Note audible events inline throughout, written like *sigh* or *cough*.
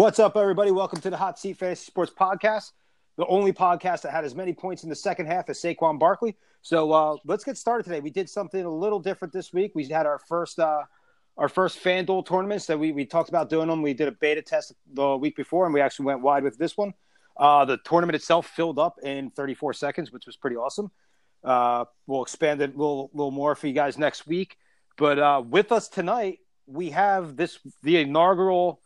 What's up, everybody? Welcome to the Hot Seat Fantasy Sports Podcast, the only podcast that had as many points in the second half as Saquon Barkley. So uh, let's get started today. We did something a little different this week. We had our first uh, our first FanDuel tournaments that we, we talked about doing them. We did a beta test the week before, and we actually went wide with this one. Uh, the tournament itself filled up in 34 seconds, which was pretty awesome. Uh, we'll expand it a little, little more for you guys next week. But uh, with us tonight, we have this the inaugural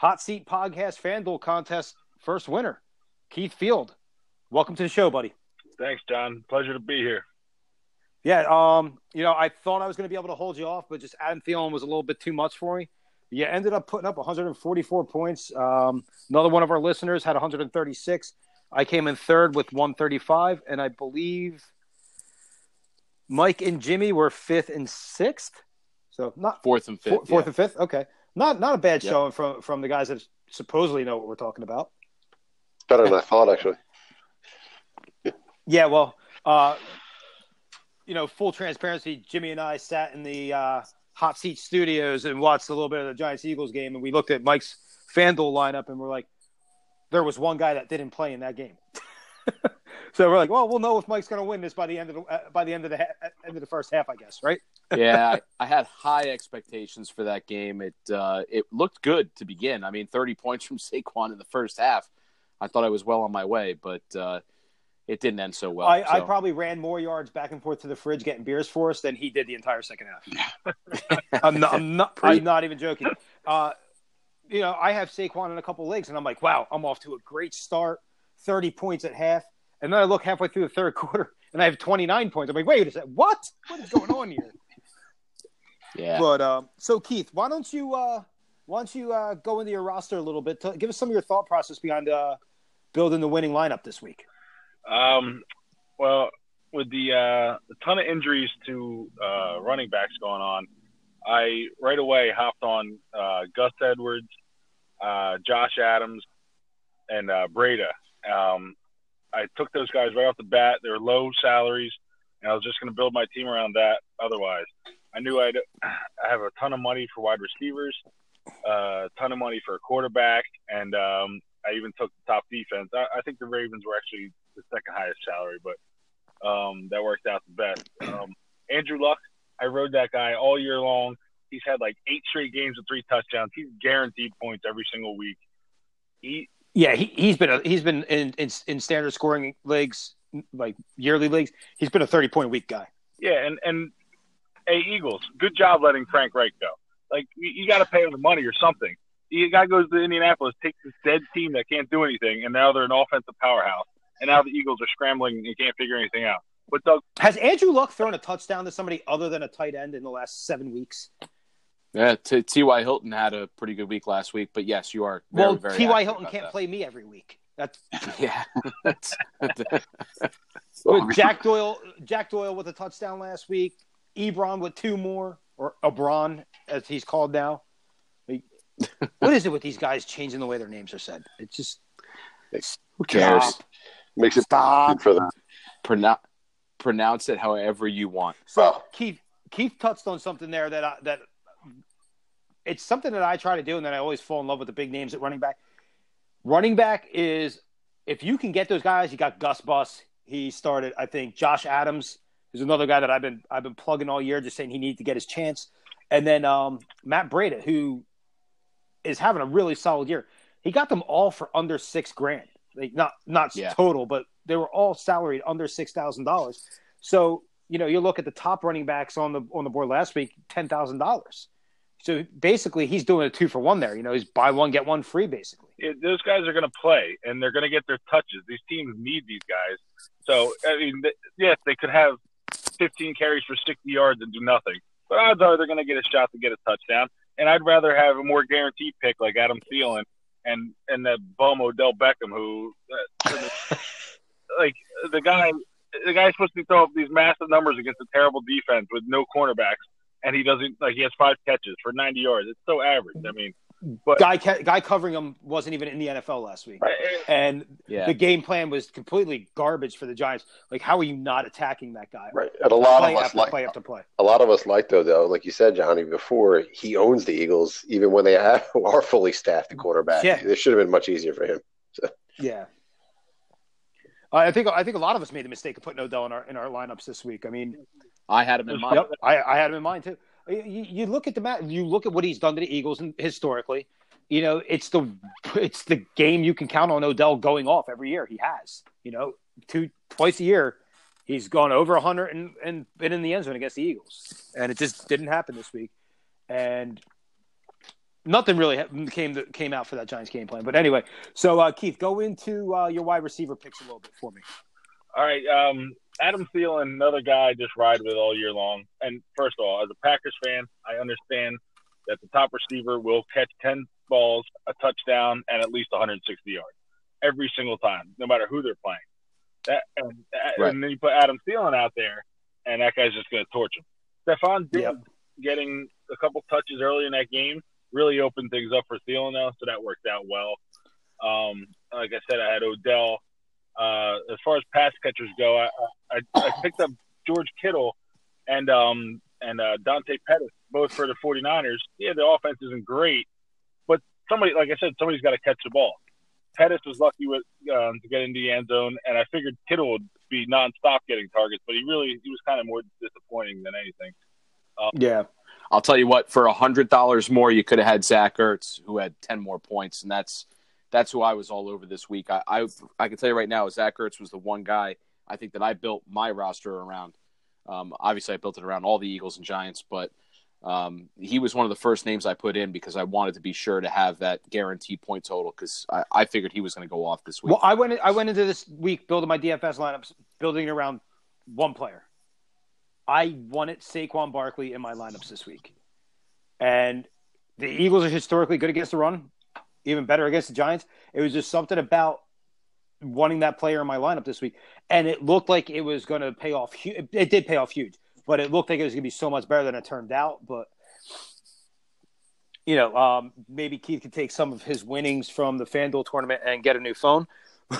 Hot Seat Podcast FanDuel contest first winner, Keith Field. Welcome to the show, buddy. Thanks, John. Pleasure to be here. Yeah, um, you know, I thought I was going to be able to hold you off, but just Adam Thielen was a little bit too much for me. You ended up putting up 144 points. Um, another one of our listeners had 136. I came in third with 135, and I believe Mike and Jimmy were fifth and sixth. So not fourth and fifth. fourth yeah. and fifth. Okay, not not a bad yep. showing from from the guys that supposedly know what we're talking about. Better than I thought, actually. Yeah, well, uh, you know, full transparency, Jimmy and I sat in the uh, hot seat studios and watched a little bit of the Giants Eagles game, and we looked at Mike's FanDuel lineup, and we're like, there was one guy that didn't play in that game. *laughs* so we're like, well, we'll know if Mike's going to win this by the end of the uh, by the end of the ha- end of the first half, I guess, right? yeah, I, I, had high expectations for that game. It uh, it looked good to begin. I mean, thirty points from *laughs* Saquon in the first half. I thought I was well on my way, but uh, it didn't end so well. I, so. I, probably ran more yards back and forth to the fridge getting beers for us than he did the entire second half. *laughs* I'm, not, I'm, not, I'm not even joking. Uh, you know, I have Saquon in a couple leagues, and I'm like, wow, I'm off to a great start. 30 points at half. And then I look halfway through the third *laughs* quarter, and I have 29 points. I'm like, wait a second, what? What is going on here? *laughs* yeah. But uh, so, Keith, why don't you uh, why don't you uh, go into your roster a little bit? To, give us some of your thought process behind uh, building the winning lineup this week. Um, well, with the uh, a ton of injuries to uh, running backs going on, I right away hopped on uh, Gus Edwards, uh, Josh Adams, and uh, Breida. Um, I took those guys right off the bat. They were low salaries, and I was just going to build my team around that. Otherwise, I knew I'd I have a ton of money for wide receivers, uh, a ton of money for a quarterback, and um, I even took the top defense. I, I think the Ravens were actually the second highest salary, but um, that worked out the best. Um, Andrew Luck, I rode that guy all year long. He's had like eight straight games with three touchdowns. He's guaranteed points every single week. He yeah, he, he's been a, he's been in, in, in standard scoring leagues, like yearly leagues. He's been a thirty point week guy. Yeah, and and hey Eagles, good job letting Frank Reich go. Like you, you got to pay him the money or something. The guy goes to Indianapolis, takes this dead team that can't do anything, and now they're an offensive powerhouse and now the Eagles are scrambling and can't figure anything out. But Doug has Andrew Luck thrown a touchdown to somebody other than a tight end in the last seven weeks? Yeah, T.Y. Hilton had a pretty good week last week, but yes, you are. Very, well, very T.Y. Hilton can't that. play me every week. That's *laughs* yeah. *laughs* *laughs* Jack Doyle, Jack Doyle with a touchdown last week. Ebron with two more, or Ebron as he's called now. what is it with these guys changing the way their names are said? It's just who cares? Stop. Makes it stop for them. Pronounce pronounce it however you want. So Keith Keith touched on something there that I, that it's something that I try to do, and then I always fall in love with the big names at running back. Running back is if you can get those guys. You got Gus Bus. He started. I think Josh Adams is another guy that I've been I've been plugging all year, just saying he needs to get his chance. And then um, Matt Breida, who is having a really solid year. He got them all for under six grand. Like not not yeah. total, but they were all salaried under six thousand dollars. So you know, you look at the top running backs on the on the board last week, ten thousand dollars. So basically, he's doing a two for one there. You know, he's buy one get one free, basically. Yeah, those guys are going to play, and they're going to get their touches. These teams need these guys. So I mean, th- yes, they could have 15 carries for 60 yards and do nothing, but odds are they're going to get a shot to get a touchdown. And I'd rather have a more guaranteed pick like Adam Thielen and and that bum Odell Beckham, who uh, *laughs* like the guy, the guy's supposed to throw up these massive numbers against a terrible defense with no cornerbacks, and he doesn't like he has five catches for 90 yards. It's so average. I mean, But- guy ca- guy covering him wasn't even in the NFL last week, and Yeah. the game plan was completely garbage for the Giants. Like, how are you not attacking that guy? Right. And a lot Play of us like play after play. a lot of us like though though, like you said, Johnny, before he owns the Eagles, even when they *laughs* have, are fully staffed the quarterback. Yeah. This should have been much easier for him. Yeah. I think I think a lot of us made the mistake of putting Odell in our in our lineups this week. I mean, I had him in mind. Yep, I, I had him in mind too. You, you look at the mat. You look at what he's done to the Eagles and historically. You know, it's the it's the game you can count on Odell going off every year. He has. You know, two twice a year, he's gone over hundred and, and been in the end zone against the Eagles, and it just didn't happen this week. And nothing really ha- came came out for that Giants game plan. But anyway, so uh, Keith, go into uh, your wide receiver picks a little bit for me. All right, um, Adam Thielen, another guy I just ride with all year long. And first of all, as a Packers fan, I understand that the top receiver will catch ten balls, a touchdown, and at least 160 yards every single time, no matter who they're playing. That and, Right. and then you put Adam Thielen out there, and that guy's just going to torch him. Stefon Diggs Yep. getting a couple touches early in that game really opened things up for Thielen now, so that worked out well. Um, like I said, I had Odell. Uh, as far as pass catchers go, I, I, I picked up George Kittle and um, and uh, Dante Pettis, both for the 49ers. Yeah, the offense isn't great, but somebody, like I said, somebody's got to catch the ball. Pettis was lucky with um, to get into the end zone, and I figured Kittle would be nonstop getting targets, but he really he was kind of more disappointing than anything. Yeah, I'll tell you what, for a hundred dollars more, you could have had Zach Ertz, who had ten more points, and that's that's who I was all over this week. I I, I can tell you right now, Zach Ertz was the one guy I think that I built my roster around. Um, obviously, I built it around all the Eagles and Giants, but um, he was one of the first names I put in because I wanted to be sure to have that guaranteed point total because I, I figured he was going to go off this week. Well, I went. I went into this week building my DFS lineups, building it around one player. I wanted Saquon Barkley in my lineups this week, and the Eagles are historically good against the run, even better against the Giants. It was just something about wanting that player in my lineup this week, and it looked like it was going to pay off. hu- It, did pay off huge, but it looked like it was going to be so much better than it turned out. But you know, um, maybe Keith could take some of his winnings from the FanDuel tournament and get a new phone. *laughs*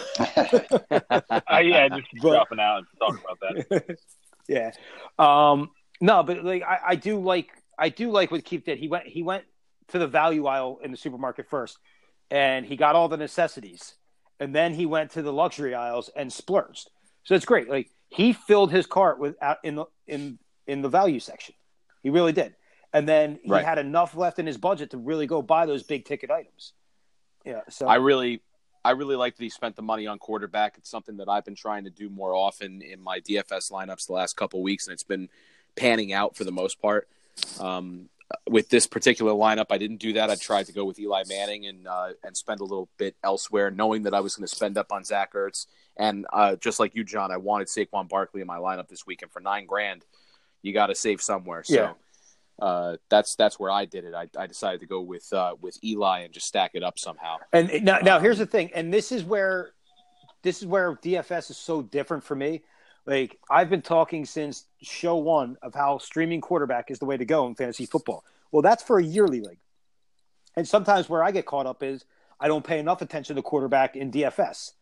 Uh, yeah, just *laughs* But- dropping out and talk about that. *laughs* yeah. Um, no, but like I, I do like I do like what Keith did. He went he went to the value aisle in the supermarket first, and he got all the necessities, and then he went to the luxury aisles and splurged. So it's great. Like he filled his cart with out in the in in the value section. He really did, and then he Right. had enough left in his budget to really go buy those big ticket items. Yeah. So I really, I really like that he spent the money on quarterback. It's something that I've been trying to do more often in my DFS lineups the last couple weeks, and it's been panning out for the most part. Um, with this particular lineup, I didn't do that. I tried to go with Eli Manning and uh, and spend a little bit elsewhere, knowing that I was going to spend up on Zach Ertz. And uh, just like you, John, I wanted Saquon Barkley in my lineup this week, and for nine grand, you got to save somewhere. So. Yeah. Uh, that's that's where I did it. I, I decided to go with uh, with Eli and just stack it up somehow. And now, now here's the thing, and this is where this is where DFS is so different for me. Like I've been talking since show one of how streaming quarterback is the way to go in fantasy football. Well, that's for a yearly league, and sometimes where I get caught up is I don't pay enough attention to quarterback in DFS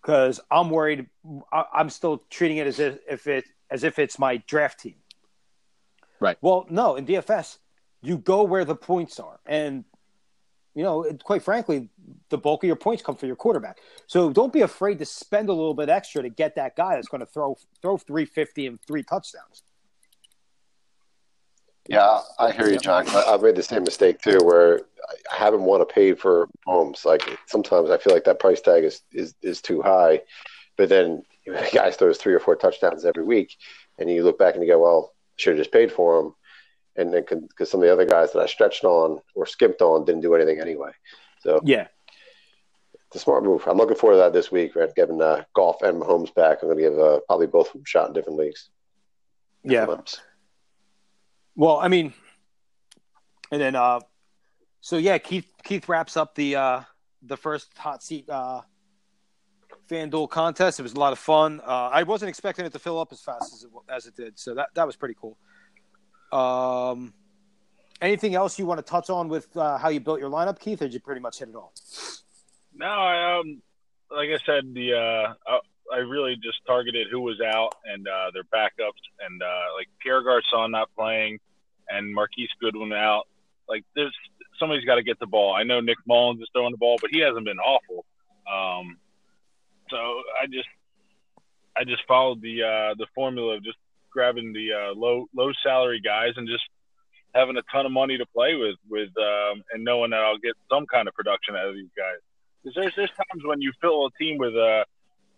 because I'm worried. I'm still treating it as if, if it as if it's my draft team. Right. Well, no, in DFS, you go where the points are, and you know, quite frankly, the bulk of your points come from your quarterback. So don't be afraid to spend a little bit extra to get that guy that's going to throw throw 350 and three touchdowns. Yeah, I hear you, John. I've made the same mistake too, where I haven't want to pay for homes. Like sometimes I feel like that price tag is is, is too high, but then *laughs* the guy throws three or four touchdowns every week, and you look back and you go, "Well, should have just paid for him." And then because some of the other guys that I stretched on or skimped on didn't do anything anyway, so Yeah. it's a smart move. I'm looking forward to that this week. Right, giving uh, Goff and Mahomes back. I'm going to give uh, probably both of them a shot in different leagues. Yeah. Well, I mean, and then uh, so yeah, Keith Keith wraps up the uh the first hot seat uh FanDuel contest. It was a lot of fun. Uh, I wasn't expecting it to fill up as fast as it, as it did, so that that was pretty cool. Um, anything else you want to touch on with uh, how you built your lineup, Keith, or did you pretty much hit it all? No, I, um, like I said, the uh, I, really just targeted who was out and uh, their backups, and uh, like Pierre Garcon not playing, and Marquise Goodwin out. Like, there's somebody's got to get the ball. I know Nick Mullens is throwing the ball, but he hasn't been awful. Um, so I just I just followed the uh, the formula of just grabbing the uh, low low salary guys and just having a ton of money to play with with um, and knowing that I'll get some kind of production out of these guys. Because there's there's times when you fill a team with a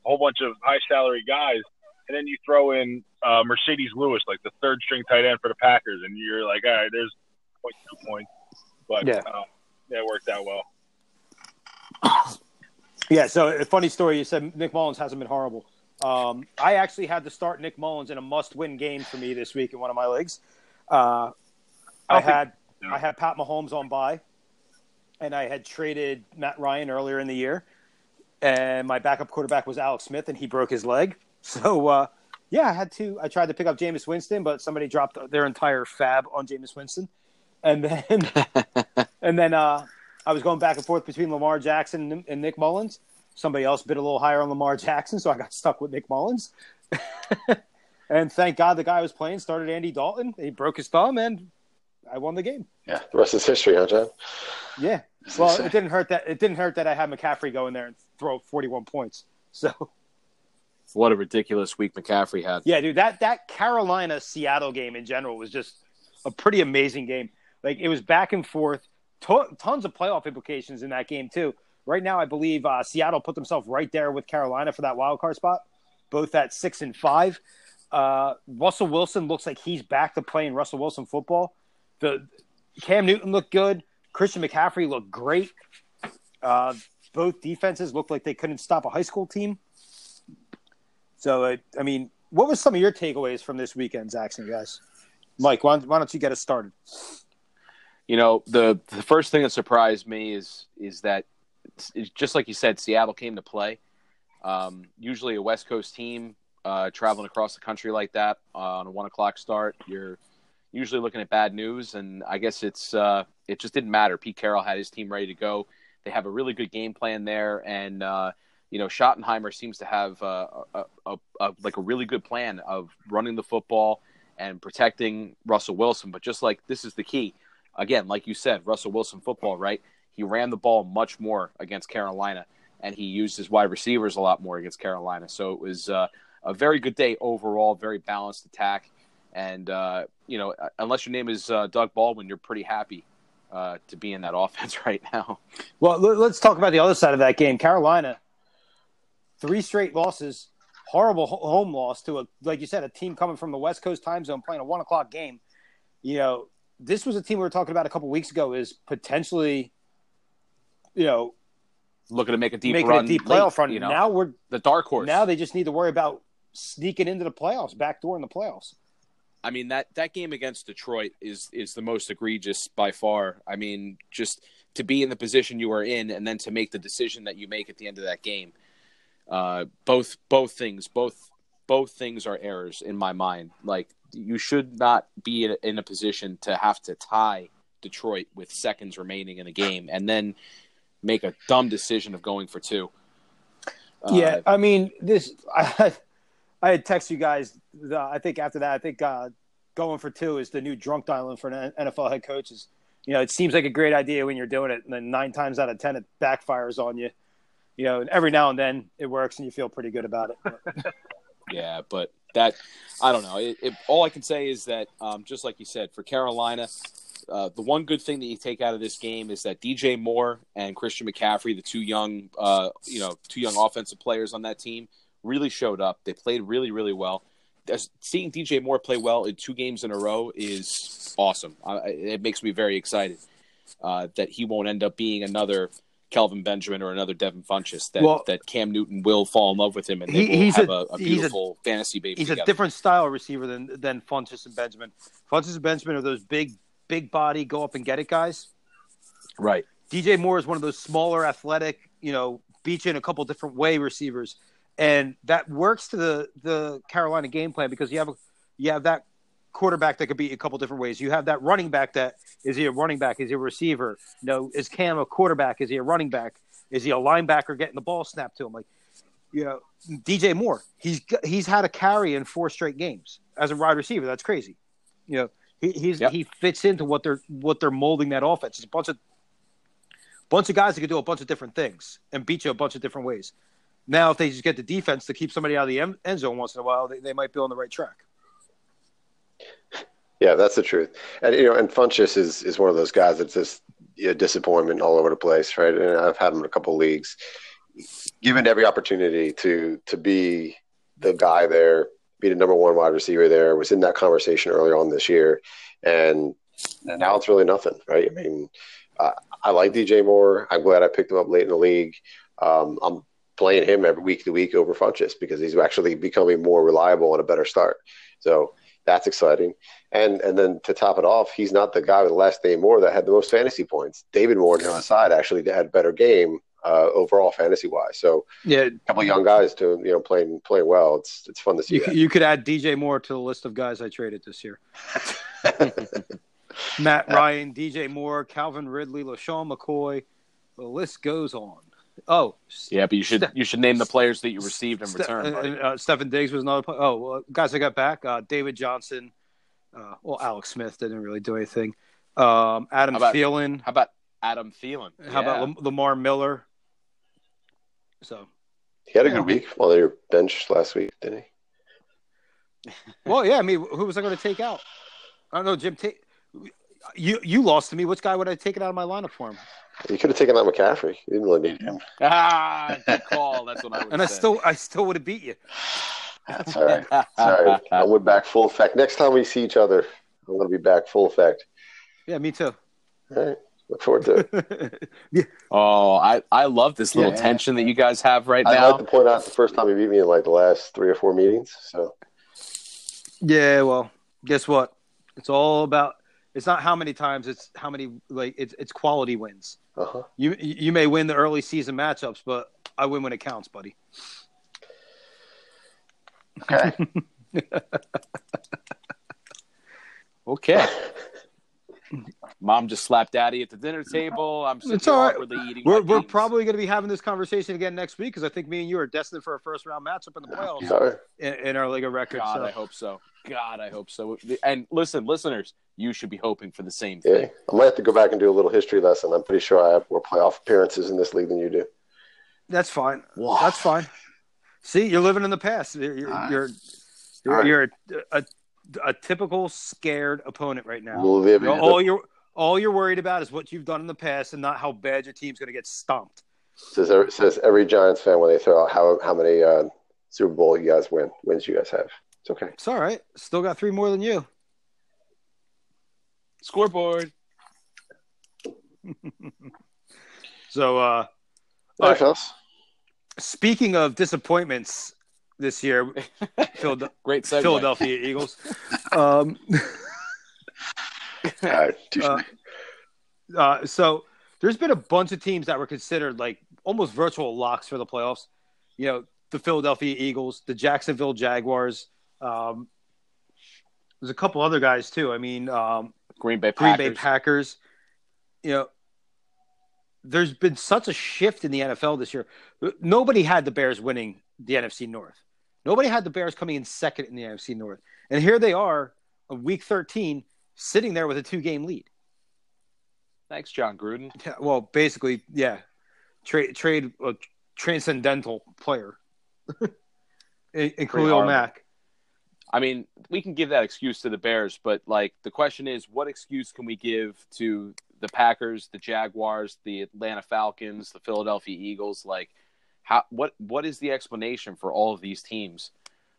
whole bunch of high salary guys, and then you throw in uh, Marcedes Lewis, like the third string tight end for the Packers, and you're like, all right, there's point two points, but Yeah. uh, yeah, it worked out well. *coughs* Yeah, so a funny story. You said Nick Mullens hasn't been horrible. Um, I actually had to start Nick Mullens in a must-win game for me this week in one of my leagues. Uh, I I had yeah. I had Pat Mahomes on bye, and I had traded Matt Ryan earlier in the year, and my backup quarterback was Alex Smith, and he broke his leg. *laughs* So uh, yeah, I had to. I tried to pick up Jameis Winston, but somebody dropped their entire fab on Jameis Winston, and then *laughs* and then uh, I was going back and forth between Lamar Jackson and, and Nick Mullens. Somebody else bid a little higher on Lamar Jackson, so I got stuck with Nick Mullens. *laughs* and thank God the guy I was playing started Andy Dalton. He broke his thumb, and I won the game. Yeah, the rest is history, huh, John? Yeah. Well, it didn't hurt that it didn't hurt that I had McCaffrey go in there and throw 41 points. So What a ridiculous week McCaffrey had. yeah, dude, that that Carolina Seattle game in general was just a pretty amazing game. Like it was back and forth, to- tons of playoff implications in that game too. Right now, I believe uh, Seattle put themselves right there with Carolina for that wild card spot, both at six and five. Uh, Russell Wilson looks like he's back to playing Russell Wilson football. The Cam Newton looked good. Christian McCaffrey looked great. Uh, both defenses looked like they couldn't stop a high school team. So, uh, I mean, what was some of your takeaways from this weekend, Zaxton, guys? Mike, why, why don't you get us started? You know, the the first thing that surprised me is is that just like you said, Seattle came to play. Um, usually, a West Coast team uh, traveling across the country like that uh, on a one o'clock start, you're usually looking at bad news. And I guess it's uh, it just didn't matter. Pete Carroll had his team ready to go. They have a really good game plan there, and uh, you know Schottenheimer seems to have uh, a, a, a like a really good plan of running the football and protecting Russell Wilson. But just like this is the key, again, like you said, Russell Wilson football, right? He ran the ball much more against Carolina, and he used his wide receivers a lot more against Carolina. So it was uh, a very good day overall, very balanced attack. And uh, you know, unless your name is uh, Doug Baldwin, you're pretty happy uh, to be in that *laughs* offense right now. Well, let- let's talk about the other side of that game. Carolina, three straight losses, horrible home loss to a, like you said, a team coming from the West Coast time zone playing a one o'clock game. You know, this was a team we were talking about a couple weeks ago is potentially, you know, Looking to make a deep making run, a deep late, playoff run. You know, Now we're the dark horse. now they just need to worry about sneaking into the playoffs, backdoor in the playoffs. I mean that that game against Detroit is is the most egregious by far. I mean, just to be in the position you are in, and then to make the decision that you make at the end of that game. Uh, both both things both both things are errors in my mind. Like you should not be in a, in a position to have to tie Detroit with seconds remaining in a game, and then make a dumb decision of going for two. Uh, yeah, I mean, this *laughs* I, I had text you guys. The, I think after that, I think uh, going for two is the new drunk dialing for an NFL head coaches. You know, it seems like a great idea when you're doing it, and then nine times out of ten, it backfires on you. You know, and every now and then it works, and you feel pretty good about it. *laughs* Yeah, but that I don't know. It, it, all I can say is that, um, just like you said, for Carolina, uh, the one good thing that you take out of this game is that DJ Moore and Christian McCaffrey, the two young, uh, you know, two young offensive players on that team, really showed up. They played really, really well. Seeing DJ Moore play well in two games in a row is awesome. Uh, it makes me very excited uh, that he won't end up being another Kelvin Benjamin or another Devin Funchess. That Well- that Cam Newton will fall in love with him and they He- will have a- a, a he's a- beautiful fantasy baby. He's together. a different style receiver than than Funchess and Benjamin. Funchess and Benjamin are those big, big body, go up and get it guys. right. DJ Moore is one of those smaller, athletic, you know, beat you in a couple different way receivers, and that works to the the Carolina game plan because you have a, you have that quarterback that could be a couple different ways. You have that running back that is he a running back? Is he a receiver? You know, is Cam a quarterback? Is he a running back? Is he a linebacker getting the ball snapped to him? Like, you know, DJ Moore, he's he's had a carry in four straight games as a wide receiver. That's crazy. You know, he he's Yep. he fits into what they're what they're molding that offense. It's a bunch of bunch of guys that can do a bunch of different things and beat you a bunch of different ways. Now, if they just get the defense to keep somebody out of the end end zone once in a while, they, they might be on the right track. Yeah, that's the truth. And you know, and Funchess is is one of those guys that's just a disappointment all over the place, right? And I've had him in a couple of leagues. Given every opportunity to to be the guy there, be the number one wide receiver there, was in that conversation earlier on this year, and now it's really nothing, right? I mean, uh, I like DJ Moore. I'm glad I picked him up late in the league. Um, I'm playing him every week to week over Funchess because he's actually becoming more reliable and a better start. So that's exciting. And and then to top it off, he's not the guy with the last name Moore that had the most fantasy points. David Moore on the side actually had a better game uh, overall fantasy wise. So Yeah, a couple young guys to you know playing playing well. It's it's fun to see you, that. could- you could add DJ Moore to the list of guys I traded this year. *laughs* Matt Ryan, DJ Moore, Calvin Ridley, LeSean McCoy. The list goes on. Oh, Yeah, but you should Ste- you should name the players that you received in Ste- return. uh, uh, Stefon Diggs was another. Play- oh, well, guys, I got back. Uh, David Johnson. Uh, well, Alex Smith didn't really do anything. Um, Adam How about- Thielen. How about Adam Thielen? How about Lam- Lamar Miller? So, He had a good week while on your bench last week, didn't he? *laughs* well, yeah. I mean, who was I going to take out? I don't know, Jim. Ta- you you lost to me. Which guy would I take it out of my lineup for him? You could have taken out McCaffrey. You didn't really need him. *laughs* Ah, good call. That's what I would And I say. still I still would have beat you. That's all right. *laughs* Sorry, I went back full effect. Next time we see each other, I'm going to be back full effect. Yeah, me too. All right. Look forward to it. *laughs* Oh, I, I love this little Yeah. tension that you guys have right now. I'd like to point out the first time you beat me in like the last three or four meetings. So yeah, well, guess what? It's all about. It's not how many times. It's how many. Like it's it's quality wins. uh huh. You you may win the early season matchups, but I win when it counts, buddy. Okay. *laughs* Okay. *laughs* Mom just slapped daddy at the dinner table. I'm sitting It's all right. awkwardly eating. We're, we're probably going to be having this conversation again next week because I think me and you are destined for a first round matchup in the playoffs Sorry. in, in our league of records. God, so. I hope so. God, I hope so. And listen, listeners, you should be hoping for the same Yeah. thing. I might have to go back and do a little history lesson. I'm pretty sure I have more playoff appearances in this league than you do. That's fine. Wow. That's fine. See, you're living in the past. You're you're All right. you're, you're, All right. you're a, a a typical scared opponent right now. We'll You know, all you're all you're worried about is what you've done in the past and not how bad your team's going to get stomped. says, every, says every Giants fan when they throw out how, how many uh, Super Bowl you guys win, wins you guys have. It's okay. It's all right. Still got three more than you. Scoreboard. *laughs* So, uh, All All right, fellas. speaking of disappointments this year, *laughs* Great segue. Philadelphia Eagles. *laughs* Um, All right. touche. Uh, uh, so there's been a bunch of teams that were considered like almost virtual locks for the playoffs. You know, the Philadelphia Eagles, the Jacksonville Jaguars. Um, there's a couple other guys too. I mean, um, Green Bay Green Packers. Bay Packers. You know, there's been such a shift in the NFL this year. Nobody had the Bears winning the NFC North. Nobody had the Bears coming in second in the NFC North. And here they are, week 13, sitting there with a two game lead. Thanks, Jon Gruden. Yeah, well, basically, yeah. Trade trade a transcendental player. *laughs* in Khalil. Mack. I mean, we can give that excuse to the Bears, but like the question is, what excuse can we give to the Packers, the Jaguars, the Atlanta Falcons, the Philadelphia Eagles? Like, how what what is the explanation for all of these teams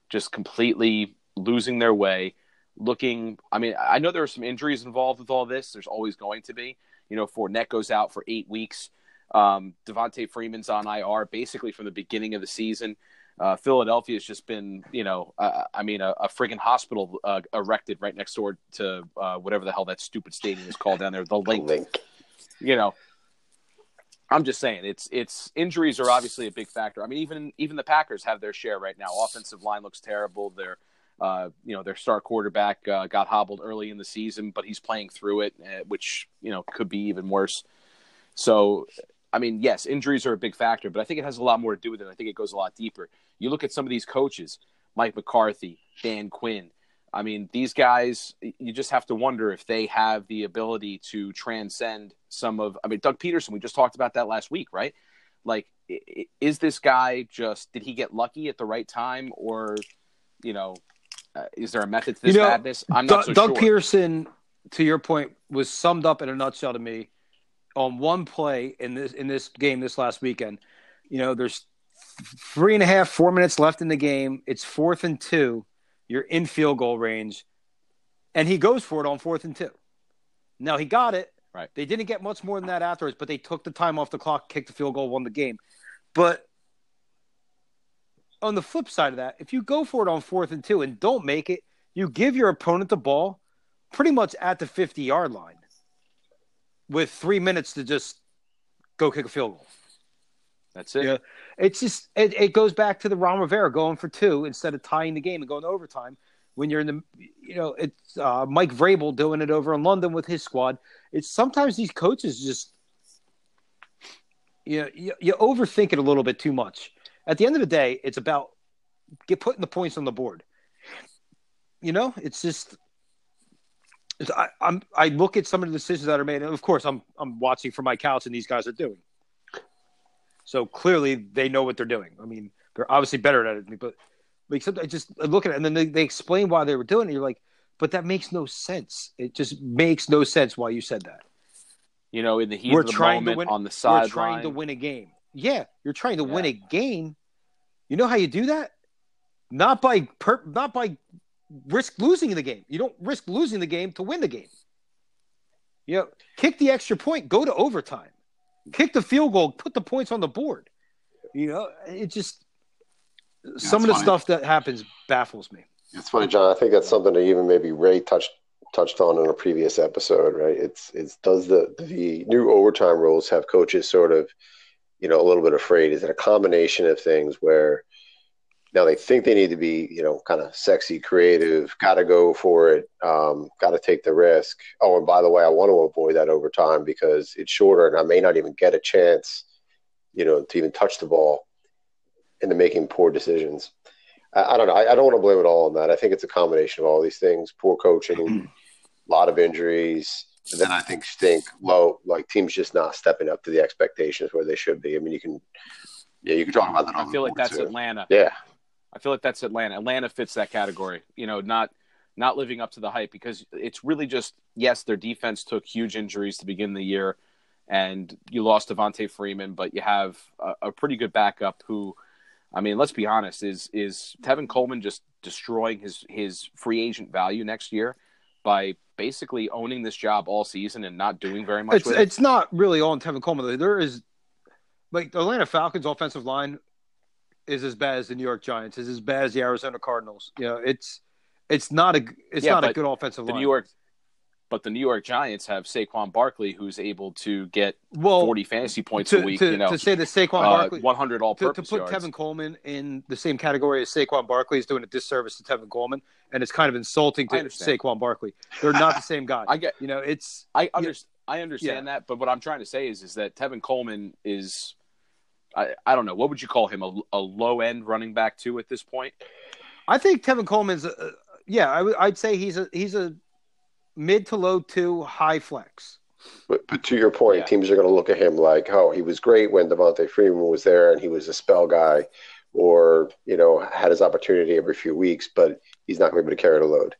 just completely losing their way? Looking, I mean, I know there are some injuries involved with all this. There's always going to be. You know, Fournette goes out for eight weeks. Um, Devonta Freeman's on IR basically from the beginning of the season. Uh, Philadelphia has just been, you know, uh, I mean, a, a friggin' hospital uh, erected right next door to uh, whatever the hell that stupid stadium is called down there, the Linc. Linc. You know, I'm just saying, it's it's injuries are obviously a big factor. I mean, even even the Packers have their share right now. Offensive line looks terrible. Their Uh, you know, their star quarterback uh, got hobbled early in the season, but he's playing through it, uh, which you know could be even worse. So, I mean, yes, injuries are a big factor, but I think it has a lot more to do with it. I think it goes a lot deeper. You look at some of these coaches, Mike McCarthy, Dan Quinn. I mean, these guys, you just have to wonder if they have the ability to transcend some of. I mean, Doug Pederson, we just talked about that last week, right? Like, is this guy just did he get lucky at the right time, or you know, uh, is there a method to this You know, madness? I'm not Doug, so Doug sure. Pearson, to your point, was summed up in a nutshell to me on one play in this in this game this last weekend. You know, there's three and a half, four minutes left in the game. It's fourth and two. You're in field goal range, and he goes for it on fourth and two. Now he got it. Right. They didn't get much more than that afterwards, but they took the time off the clock, kicked the field goal, won the game. But on the flip side of that, if you go for it on fourth and two and don't make it, you give your opponent the ball pretty much at the 50 yard line with three minutes to just go kick a field goal. That's it. Yeah. It's just, it, it goes back to the Ron Rivera going for two instead of tying the game and going to overtime. When you're in the, you know, it's uh, Mike Vrabel doing it over in London with his squad. It's sometimes these coaches just, you know, you, you overthink it a little bit too much. At the end of the day, it's about get putting the points on the board. You know, it's just I, I'm I look at some of the decisions that are made, and of course, I'm I'm watching from my couch, and these guys are doing. So clearly, they know what they're doing. I mean, they're obviously better at it, but like sometimes I just look at it, and then they, they explain why they were doing it. You're like, but that makes no sense. It just makes no sense why you said that. You know, in the heat We're of the trying to moment win- on the We're trying sideline. to win a game. Yeah, you're trying to win a game. You know how you do that? Not by per, not by risk losing the game. You don't risk losing the game to win the game. You know, kick the extra point, go to overtime, kick the field goal, put the points on the board. You know, it just some of the funny. stuff that happens baffles me. It's funny, John. I think that's something that even maybe Ray touched touched on in a previous episode, right? It's it's does the the new overtime rules have coaches sort of, you know, a little bit afraid? Is it a combination of things where now they think they need to be, you know, kind of sexy, creative, got to go for it, um, got to take the risk. Oh, and by the way, I want to avoid that overtime because it's shorter and I may not even get a chance, you know, to even touch the ball into making poor decisions. I, I don't know. I, I don't want to blame it all on that. I think it's a combination of all these things: poor coaching, a *clears throat* lot of injuries, and then I think stink low. Like teams just not stepping up to the expectations where they should be. I mean, you can, yeah, you can talk about that. I feel like that's too. Atlanta. Yeah, I feel like that's Atlanta. Atlanta fits that category. You know, not not living up to the hype because it's really just yes, their defense took huge injuries to begin the year, and you lost Devonta Freeman, but you have a, a pretty good backup who, I mean, let's be honest, is is Tevin Coleman just destroying his his free agent value next year by basically owning this job all season and not doing very much It's with it? it's not really all on Tevin Coleman. There is like the Atlanta Falcons offensive line is as bad as the New York Giants, is as bad as the Arizona Cardinals. You know, it's it's not a it's Yeah, not a good offensive The line. New York, but the New York Giants have Saquon Barkley, who's able to get well, 40 fantasy points to, a week. to, you know, to say that Saquon uh, Barkley 100 to, to all-purpose to put yards. Tevin Coleman in the same category as Saquon Barkley is doing a disservice to Tevin Coleman, and it's kind of insulting to. Saquon Barkley. They're not the same guy. *laughs* I get, you know, it's I understand, I understand Yeah. that, but what I'm trying to say is, is that Tevin Coleman is, I, I don't know, what would you call him, a, a low-end running back too at this point? I think Tevin Coleman's, uh, yeah, I would, say he's a he's a mid to low two, high flex. but, but to your point, Yeah. teams are going to look at him like, oh, he was great when Devonta Freeman was there and he was a spell guy, or you know had his opportunity every few weeks, but he's not going to be able to carry the load.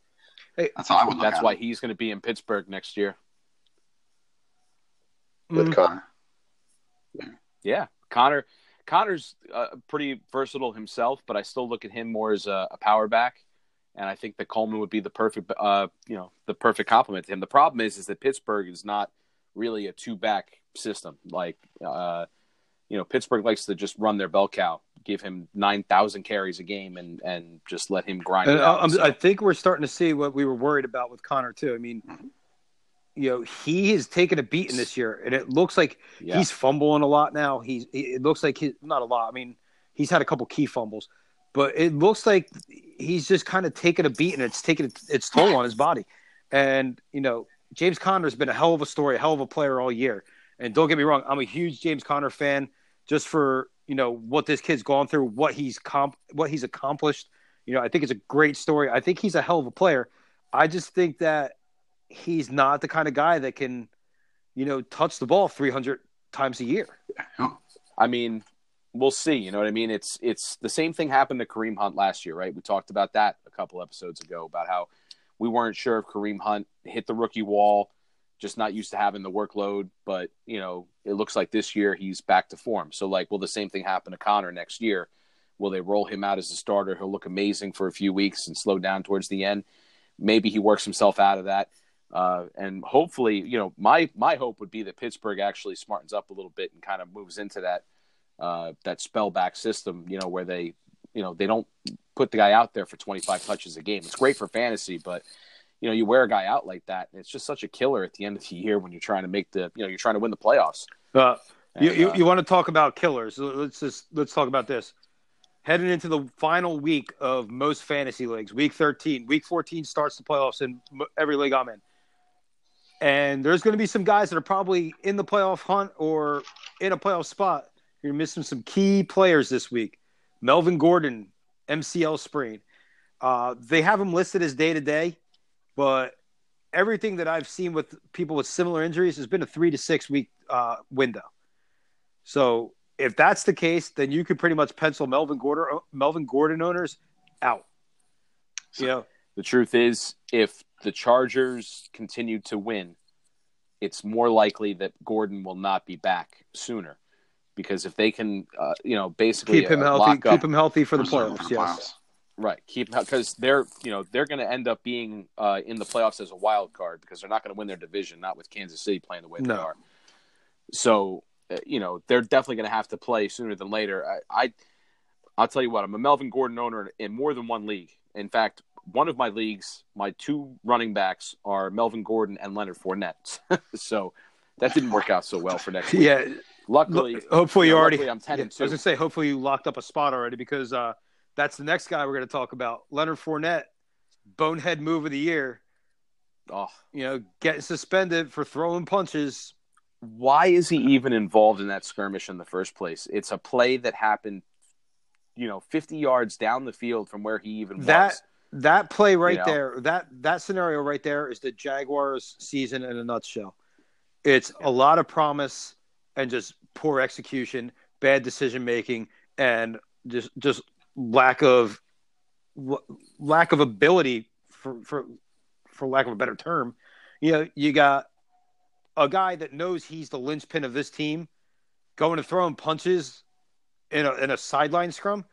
Hey, That's how I would That's why it he's going to be in Pittsburgh next year. with Mm. Conner. Yeah, Conner. Conner's uh, pretty versatile himself, but I still look at him more as a, a power back, and I think that Coleman would be the perfect, uh, you know, the perfect complement to him. The problem is, is that Pittsburgh is not really a two back system. Like, uh, you know, Pittsburgh likes to just run their bell cow, give him nine thousand carries a game, and and just let him grind it out. I, I think we're starting to see what we were worried about with Conner too. I mean, you know, he has taken a beating this year, and it looks like yeah. he's fumbling a lot now. He's it looks like he's not a lot. I mean, he's had a couple key fumbles, but it looks like he's just kind of taking a beat and it's taking its toll on his body. And you know, James Conner's been a hell of a story, a hell of a player all year. And don't get me wrong, I'm a huge James Conner fan just for you know what this kid's gone through, what he's comp, what he's accomplished. You know, I think it's a great story. I think he's a hell of a player. I just think that he's not the kind of guy that can, you know, touch the ball 300 times a year. I mean, we'll see. You know what I mean? It's it's the same thing happened to Kareem Hunt last year, right? We talked about that a couple episodes ago about how we weren't sure if Kareem Hunt hit the rookie wall, just not used to having the workload. But you know, it looks like this year he's back to form. So like, will the same thing happen to Conner next year? Will they roll him out as a starter? He'll look amazing for a few weeks and slow down towards the end. Maybe he works himself out of that. Uh, and hopefully, you know, my my hope would be that Pittsburgh actually smartens up a little bit and kind of moves into that uh, that spellback system. You know, where they, you know, they don't put the guy out there for 25 touches a game. It's great for fantasy, but you know, you wear a guy out like that, and it's just such a killer at the end of the year when you're trying to make the, you know, you're trying to win the playoffs. Uh, and, you, you, uh, you want to talk about killers? Let's just let's talk about this. Heading into the final week of most fantasy leagues, week 13, week 14 starts the playoffs in every league I'm in and there's going to be some guys that are probably in the playoff hunt or in a playoff spot. You're missing some key players this week. Melvin Gordon, MCL sprain. Uh, they have him listed as day to day, but everything that I've seen with people with similar injuries has been a three to six week uh, window. So if that's the case, then you could pretty much pencil Melvin Gordon, Melvin Gordon owners out. So, you know, the truth is, if the Chargers continue to win, it's more likely that Gordon will not be back sooner. Because if they can, uh, you know, basically keep him uh, healthy, keep him healthy for the playoffs. Yes, right. Keep because they're, you know, they're going to end up being uh, in the playoffs as a wild card because they're not going to win their division, not with Kansas City playing the way no. they are. So, uh, you know, they're definitely going to have to play sooner than later. I, I, I'll tell you what, I'm a Melvin Gordon owner in more than one league. In fact, one of my leagues, my two running backs are Melvin Gordon and Leonard Fournette. *laughs* so that didn't work out so well for next week. Yeah. Luckily, hopefully you, know, already. I'm ten yeah, and two. I was gonna say, hopefully you locked up a spot already because uh, that's the next guy we're gonna talk about. Leonard Fournette, bonehead move of the year. Oh, you know, getting suspended for throwing punches. Why is he even involved in that skirmish in the first place? It's a play that happened, you know, 50 yards down the field from where he even that, was. That play right you know? there, that that scenario right there is the Jaguars season in a nutshell. It's a lot of promise and just poor execution, bad decision making, and just just lack of lack of ability for for for lack of a better term. You know, you got a guy that knows he's the linchpin of this team going to throw him punches in a in a sideline scrum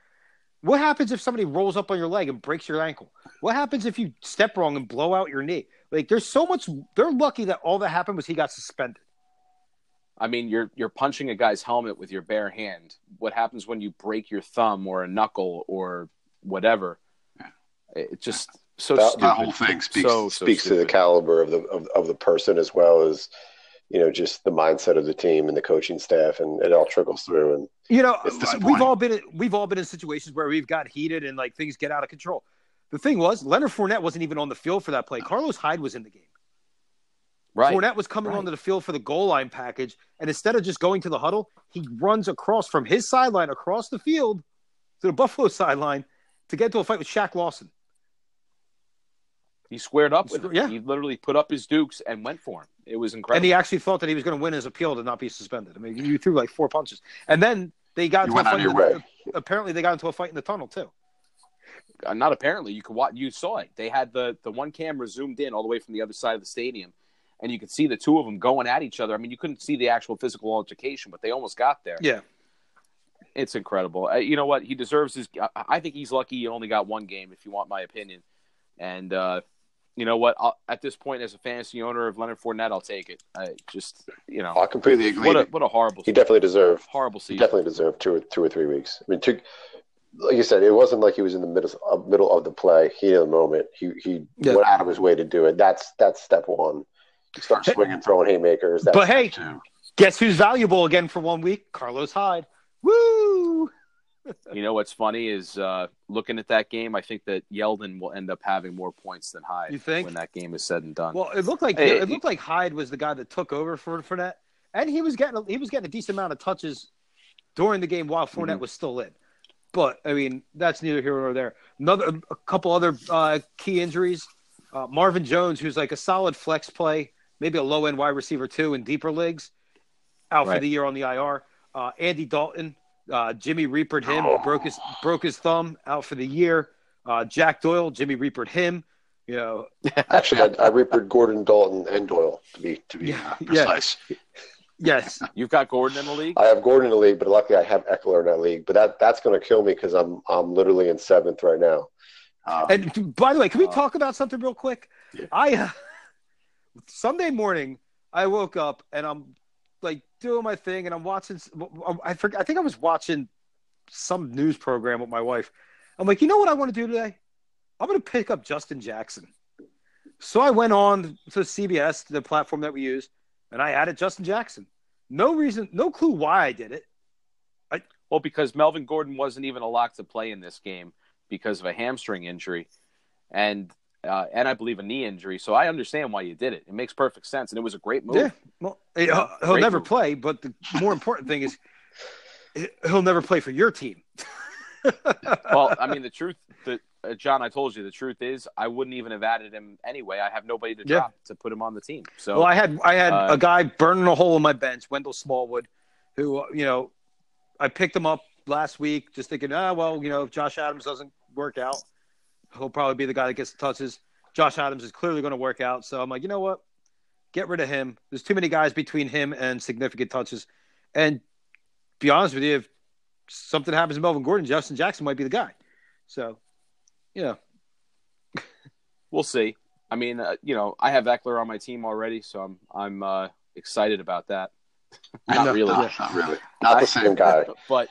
what happens if somebody rolls up on your leg and breaks your ankle? What happens if you step wrong and blow out your knee? Like there's so much they're lucky that all that happened was he got suspended. I mean, you're you're punching a guy's helmet with your bare hand. What happens when you break your thumb or a knuckle or whatever? It just so that, stupid. whole thing speaks so, so speaks to the caliber of the of, of the person as well as you know just the mindset of the team and the coaching staff and it all trickles through and you know uh, we've all been we've all been in situations where we've got heated and like things get out of control. The thing was leonard Fournette wasn't even on the field for that play. Carlos hyde was in the game. Right. Fournette was coming right. onto the field for the goal line package and instead of just going to the huddle he runs across from his sideline across the field to the buffalo sideline to get to a fight with Shaq Lawson he squared up with him. Yeah. He literally put up his dukes and went for him. It was incredible. And he actually thought that he was going to win his appeal to not be suspended. I mean, you threw like four punches, and then they got into a fight. The, apparently, they got into a fight in the tunnel too. Uh, not apparently. You could watch. You saw it. They had the the one camera zoomed in all the way from the other side of the stadium, and you could see the two of them going at each other. I mean, you couldn't see the actual physical altercation, but they almost got there. Yeah. It's incredible. Uh, you know what? He deserves his. I think he's lucky he only got one game, if you want my opinion. And uh, you know what? I'll, at this point, as a fantasy owner of Leonard Fournette, I'll take it. I just, you know, I completely agree. What a, what a horrible. He definitely deserved horrible season. He definitely deserved two or two or three weeks. I mean, two, like you said, it wasn't like he was in the middle uh, middle of the play, He of the moment. He he yeah. went out of his way to do it. That's that's step one. Start swinging, throwing haymakers. That's but hey, two. guess who's valuable again for one week? Carlos Hyde. Woo! You know what's funny is uh, looking at that game. I think that Yeldon will end up having more points than Hyde. You think? when that game is said and done? Well, it looked like Hey, it looked like Hyde was the guy that took over for Fournette, and he was getting a, he was getting a decent amount of touches during the game while Fournette Mhm. was still in. But I mean, that's neither here nor there. Another a couple other uh, key injuries: uh, Marvin Jones, who's like a solid flex play, maybe a low end wide receiver too in deeper leagues, out for the year on the IR. Uh, Andy Dalton, uh, Jimmy Reapered him, Oh. broke his broke his thumb, out for the year. Uh, Jack Doyle, Jimmy Reapered him. You know, *laughs* Actually, I, I reapered Gordon, Dalton, and Doyle to be to be Yeah, uh, yeah. precise. yes, You've got Gordon in the league. I have Gordon in the league, but luckily I have Ekeler in that league. But that that's going to kill me because I'm I'm literally in seventh right now. Um, And by the way, can we Uh, talk about something real quick? Yeah. I uh, *laughs* Sunday morning, I woke up and I'm like doing my thing, and I'm watching. I forget. I think I was watching some news program with my wife. I'm like, you know what I want to do today? I'm going to pick up Justin Jackson. So I went on to CBS, the platform that we use, and I added Justin Jackson. No reason, no clue why I did it. I, Well, because Melvin Gordon wasn't even a lock to play in this game because of a hamstring injury, and uh, and I believe a knee injury. So I understand why you did it. It makes perfect sense, and it was a great move. Yeah. Well, he'll, he'll never move. play, but the more important thing is he'll never play for your team. *laughs* Well, I mean, the truth, that uh, John, I told you, the truth is, I wouldn't even have added him anyway. I have nobody to Yeah. drop to put him on the team. So well, I had I had uh, a guy burning a hole in my bench, Wendell Smallwood, who you know I picked him up last week, just thinking, ah, well, you know, if Josh Adams doesn't work out, he'll probably be the guy that gets the touches. Josh Adams is clearly going to work out, so I'm like, you know what, get rid of him. There's too many guys between him and significant touches, and be honest with you, if something happens to Melvin Gordon, Justin Jackson might be the guy. So, you know, *laughs* we'll see. I mean, uh, you know, I have Ekeler on my team already, so I'm I'm uh, excited about that. *laughs* Not No, really. yeah. not really. Not the same guy. *laughs* but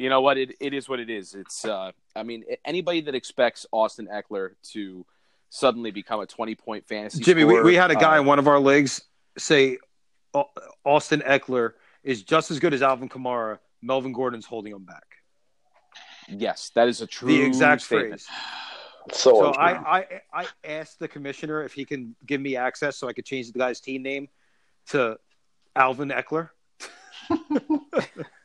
you know what? It it is what it is. It's uh, I mean, anybody that expects Austin Ekeler to suddenly become a twenty point fantasy Jimmy, we, scorer, we had a guy uh, in one of our leagues say Austin Ekeler is just as good as Alvin Kamara. Melvin Gordon's holding him back. yes, that is a true The exact statement. phrase. So, So. I, I I asked the commissioner if he can give me access so I could change the guy's team name to Alvin Ekeler. *laughs*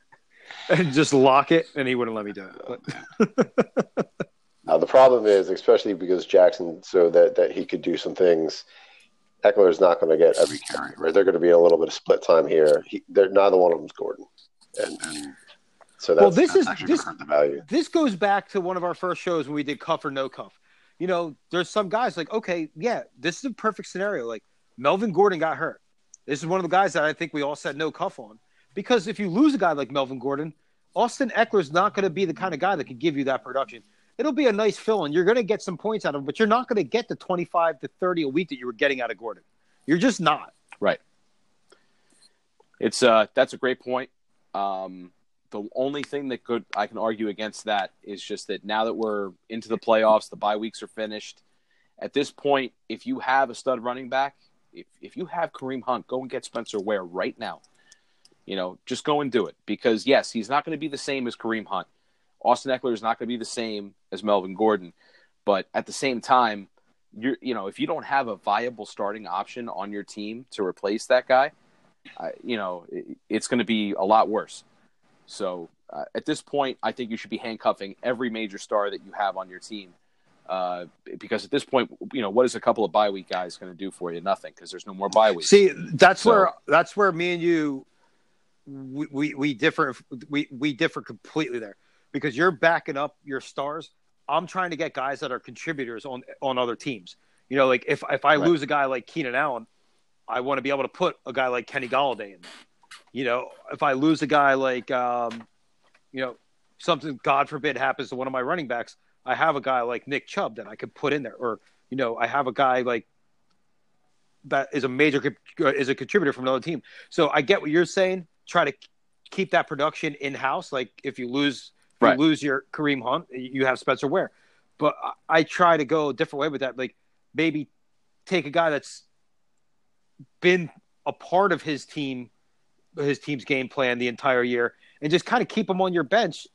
and *laughs* just lock it, and he wouldn't let me do it. Oh, *laughs* now the problem is, especially because Jackson, so that that he could do some things. Ekeler is not going to get every carry, right? They're going to be a little bit of split time here. He, they're neither one of them's Gordon, and, and so that's, Well, this that's is- this- going to hurt the value. this goes back to one of our first shows when we did cuff or no cuff. You know, there's some guys like, okay, yeah, this is a perfect scenario. Like Melvin Gordon got hurt. This is one of the guys that I think we all said no cuff on. Because if you lose a guy like Melvin Gordon, Austin Ekeler's not going to be the kind of guy that can give you that production. It'll be a nice fill, and you're going to get some points out of him, but you're not going to get the 25 to 30 a week that you were getting out of Gordon. You're just not. Right. It's uh that's a great point. Um the only thing that could I can argue against that is just that now that we're into the playoffs, the bye weeks are finished. At this point, if you have a stud running back, if if you have Kareem Hunt, go and get Spencer Ware right now. You know, just go and do it because yes, he's not going to be the same as Kareem Hunt. Austin Ekeler is not going to be the same as Melvin Gordon, but at the same time, you're you know if you don't have a viable starting option on your team to replace that guy, I, you know it, it's going to be a lot worse. So uh, at this point, I think you should be handcuffing every major star that you have on your team. Uh, because at this point, you know what is a couple of bye week guys going to do for you? Nothing, because there's no more bye weeks. See, that's So- where that's where me and you we, we we differ we we differ completely there because you're backing up your stars. I'm trying to get guys that are contributors on on other teams. You know, like if if I Right. lose a guy like Keenan Allen, I want to be able to put a guy like Kenny Golladay in there. You know, if I lose a guy like um, you know, something God forbid happens to one of my running backs, I have a guy like Nick Chubb that I could put in there, or you know, I have a guy like that is a major is a contributor from another team. So I get what you're saying. Try to keep that production in house. Like if you lose, if Right. you lose your Kareem Hunt, you have Spencer Ware. But I, I try to go a different way with that. Like maybe take a guy that's been a part of his team, his team's game plan the entire year, and just kind of keep him on your bench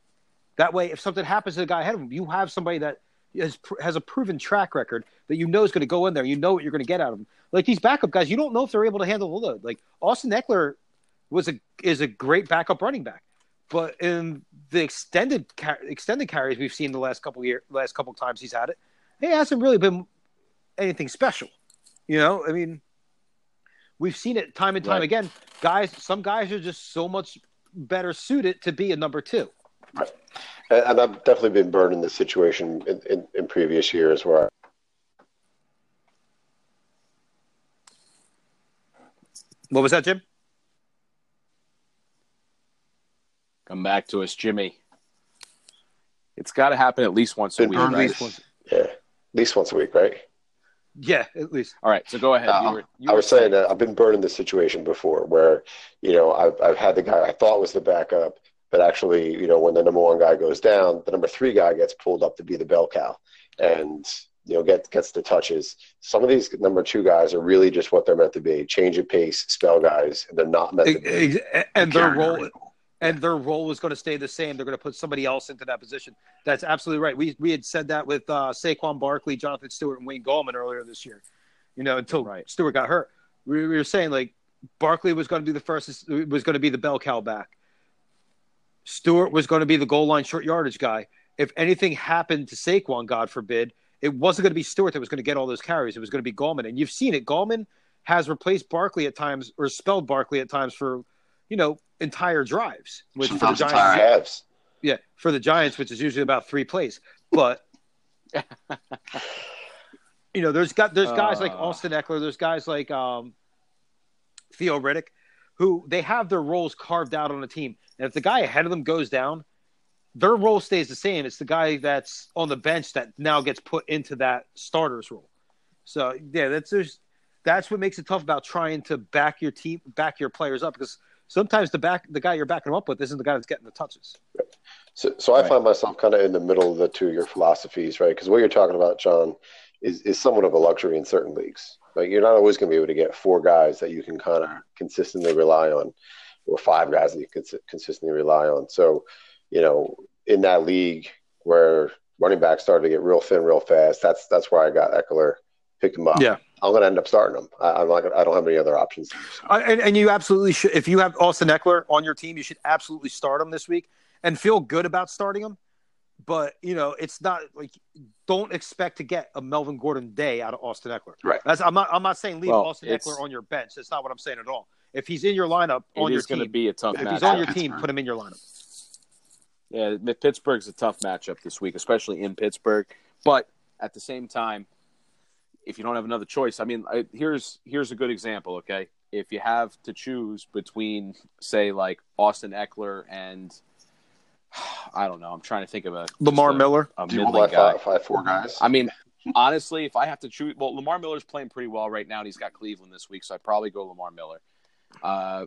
That way, if something happens to the guy ahead of him, you have somebody that has has a proven track record that you know is going to go in there. You know what you're going to get out of them. Like these backup guys, you don't know if they're able to handle the load. Like Austin Ekeler was a is a great backup running back, but in the extended extended carries we've seen the last couple year last couple times he's had it, it hasn't really been anything special. You know, I mean, we've seen it time and time right. again. Guys, some guys are just so much better suited to be a number two. Right. And I've definitely been burned in this situation in, in, in previous years where. I... What was that, Jim? Come back to us, Jimmy. It's got to happen at least once a week, right? Yeah, at least once a week, right? Yeah, at least. All right, so go ahead. Uh, you were, you I was saying, saying that I've been burned in this situation before, where you know I've I've had the guy I thought was the backup, but actually, you know, when the number one guy goes down, the number three guy gets pulled up to be the bell cow, and you know get gets the touches. Some of these number two guys are really just what they're meant to be: change of pace, spell guys, and they're not meant to be. And their role, and their role is going to stay the same. They're going to put somebody else into that position. That's absolutely right. We we had said that with uh, Saquon Barkley, Jonathan Stewart, and Wayne Gallman earlier this year. You know, until right. Stewart got hurt, we, we were saying like Barkley was going to be the first, was going to be the bell cow back. Stewart was going to be the goal line short yardage guy. If anything happened to Saquon, God forbid, it wasn't going to be Stewart that was going to get all those carries. It was going to be Gallman. And you've seen it. Gallman has replaced Barkley at times or spelled Barkley at times for, you know, entire drives. Which for the Giants. halves. Yeah, for the Giants, which is usually about three plays. But *laughs* you know, there's got there's guys uh, like Austin Ekeler, there's guys like um, Theo Riddick, who they have their roles carved out on the team. And if the guy ahead of them goes down, their role stays the same. It's the guy that's on the bench that now gets put into that starter's role. So yeah, that's there's that's what makes it tough about trying to back your team, back your players up because sometimes the back the guy you're backing them up with isn't the guy that's getting the touches. So, so I right. find myself kind of in the middle of the two of your philosophies, right? Because what you're talking about, John, is is somewhat of a luxury in certain leagues. Like you're not always going to be able to get four guys that you can kind of consistently rely on or five guys that you can consistently rely on. So, you know, in that league where running backs started to get real thin real fast, that's that's where I got Ekeler, picked him up. Yeah. I'm going to end up starting him. I, am not. I don't have any other options. I, and, and you absolutely should. If you have Austin Ekeler on your team, you should absolutely start him this week and feel good about starting him. But you know, it's not like don't expect to get a Melvin Gordon day out of Austin Ekeler. Right. That's, I'm not. I'm not saying leave well, Austin Ekeler on your bench. That's not what I'm saying at all. If he's in your lineup on your team, going to be a tough. If matchup. he's on your team, put him in your lineup. Yeah, Pittsburgh's a tough matchup this week, especially in Pittsburgh. But at the same time, if you don't have another choice, I mean, I, here's here's a good example. Okay, if you have to choose between, say, like Austin Ekeler and *sighs* I don't know, I'm trying to think of a Lamar a, Miller, a middling guy, five, five, four guys. I mean, honestly, if I have to choose, well, Lamar Miller's playing pretty well right now, and he's got Cleveland this week, so I'd probably go Lamar Miller. Uh,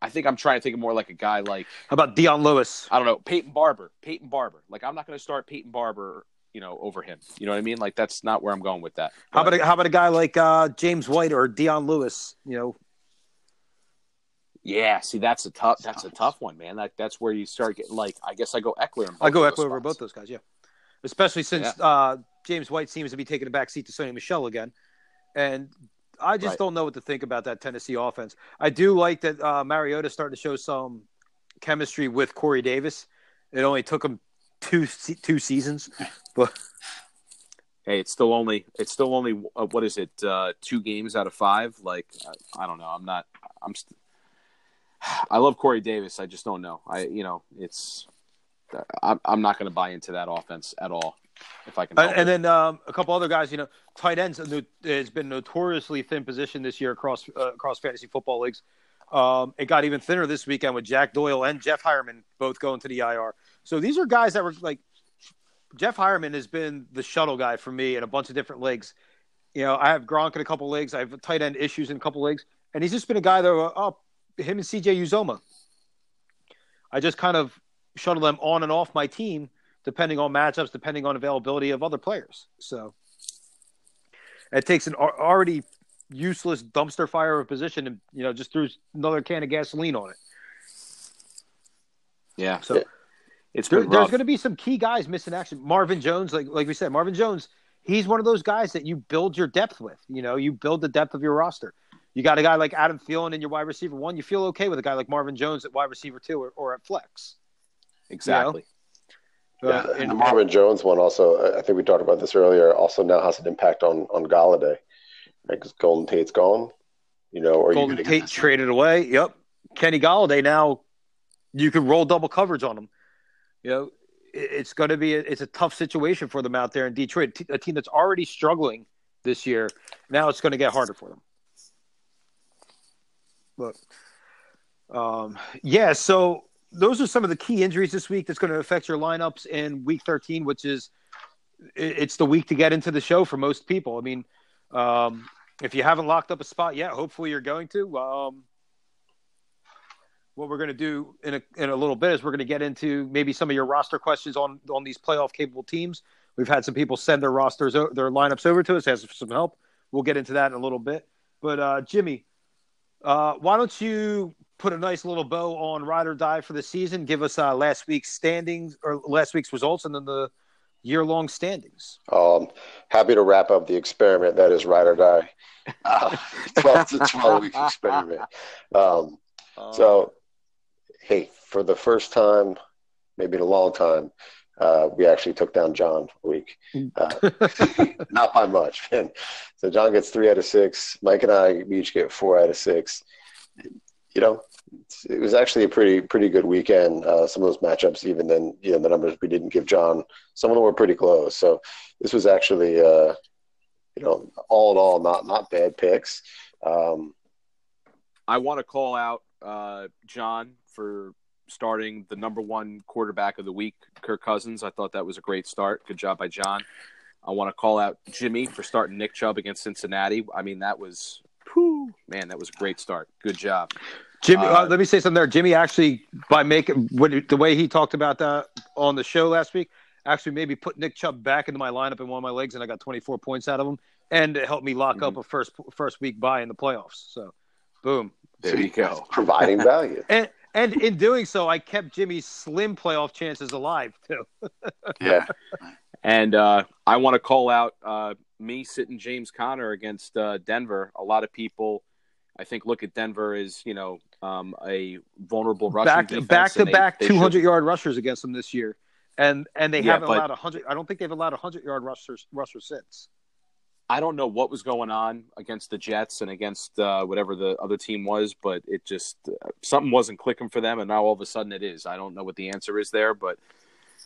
I think I'm trying to think of more like a guy like how about Dion Lewis? I don't know, Peyton Barber. Peyton Barber. Like I'm not going to start Peyton Barber, you know, over him. You know what I mean? Like that's not where I'm going with that. How about a, how about a guy like uh, James White or Dion Lewis? You know. Yeah, see, that's a tough. That's a tough one, man. That that's where you start getting like. I guess I go Ekeler. I go Ekeler over both those guys. Yeah, especially since yeah. uh, James White seems to be taking a back seat to Sony Michel again, and I just right. don't know what to think about that Tennessee offense. I do like that uh, Mariota starting to show some chemistry with Corey Davis. It only took him two two seasons, but hey, it's still only it's still only uh, what is it? Uh, two games out of five. Like I, I don't know. I'm not. I'm. St- I love Corey Davis. I just don't know. I you know it's. I'm I'm not going to buy into that offense at all if I can. and, and then um, a couple other guys, you know, tight ends has been notoriously thin position this year across uh, across fantasy football leagues. Um, it got even thinner this weekend with Jack Doyle and Jeff Heuerman both going to the IR. So these are guys that were like Jeff Heuerman has been the shuttle guy for me in a bunch of different leagues. You know, I have Gronk in a couple leagues. I have tight end issues in a couple leagues, and he's just been a guy that uh, oh, him and CJ Uzomah. I just kind of shuttle them on and off my team depending on matchups, depending on availability of other players. So it takes an already useless dumpster fire of a position and you know just threw another can of gasoline on it. Yeah. So it's There, been there's going to be some key guys missing action. Marvin Jones, like like we said, Marvin Jones, he's one of those guys that you build your depth with. You know, you build the depth of your roster. You got a guy like Adam Thielen in your wide receiver one. You feel okay with a guy like Marvin Jones at wide receiver two or, or at flex. exactly. Uh, Yeah, and- the Marvin Jones one also. I think we talked about this earlier. Also now has an impact on on Golladay. Like 'cause Golden Tate's gone, you know, or Golden you Tate traded away. Yep. Kenny Golladay now you can roll double coverage on him. You know, it's going to be a, it's a tough situation for them out there in Detroit, a team that's already struggling this year. Now it's going to get harder for them. Look, um, yeah. So those are some of the key injuries this week that's going to affect your lineups in Week 13, which is it's the week to get into the show for most people. I mean, um, if you haven't locked up a spot yet, hopefully you're going to. Um, what we're going to do in a, in a little bit is we're going to get into maybe some of your roster questions on on these playoff capable teams. We've had some people send their rosters, their lineups over to us, as some help. We'll get into that in a little bit. But uh, Jimmy, uh, why don't you put a nice little bow on ride or die for the season? Give us uh, last week's standings or last week's results, and then the year long standings. Um, happy to wrap up the experiment that is ride or die. *laughs* Uh, 12 to 12 week experiment. Um, *laughs* so, hey, for the first time, maybe in a long time, uh, we actually took down John a week. Uh, *laughs* not by much, man. So John gets three out of six. Mike and I we each get four out of six. You know, it was actually a pretty pretty good weekend. Uh, some of those matchups, even then, you know, the numbers we didn't give John, some of them were pretty close. So this was actually, uh, you know, all in all, not not bad picks. Um, I want to call out uh, John for starting the number one quarterback of the week, Kirk Cousins. I thought that was a great start. Good job by John. I want to call out Jimmy for starting Nick Chubb against Cincinnati. I mean, that was, whew, man, that was a great start. Good job. Jimmy, uh, Uh, let me say something there. Jimmy actually, by making the way he talked about that on the show last week, actually maybe put Nick Chubb back into my lineup in one of my legs, and I got 24 points out of him, and it helped me lock up a first first week bye in the playoffs. So, boom. There you go. providing value. *laughs* And and in doing so, I kept Jimmy's slim playoff chances alive too. *laughs* Yeah. And uh, I want to call out uh, me sitting James Conner against uh, Denver. A lot of people, I think, look at Denver as you know um, a vulnerable rushing back, defense. Back to they, back 200 yard rushers against them this year, and and they Yeah, haven't but- allowed 100. I don't think they've allowed a 100 yard rushers rushers since. I don't know what was going on against the Jets and against uh, whatever the other team was, but it just uh, something wasn't clicking for them, and now all of a sudden it is. I don't know what the answer is there, but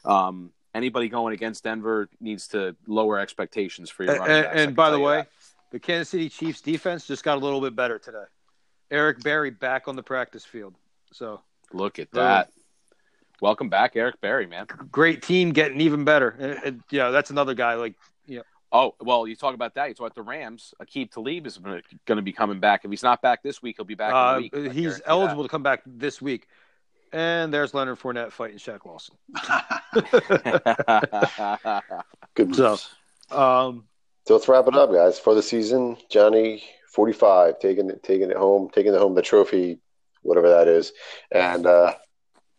um, anybody going against Denver needs to lower expectations for your And, running backs. And by the way, that. the Kansas City Chiefs defense just got a little bit better today. Eric Berry back on the practice field. So look at that. Welcome back, Eric Berry, man. great team getting even better. Yeah, that's another guy like Oh well, you talk about that. You talk about the Rams. Aqib Talib is going to be coming back. If he's not back this week, he'll be back in uh, a week. He's guarantee eligible to come back this week. And there's Leonard Fournette fighting Shaq Lawson. that. *laughs* Good. So, um, So let's wrap it up, guys. For the season, Johnny, forty-five, taking it, taking it home, taking it home, the trophy, whatever that is, and uh,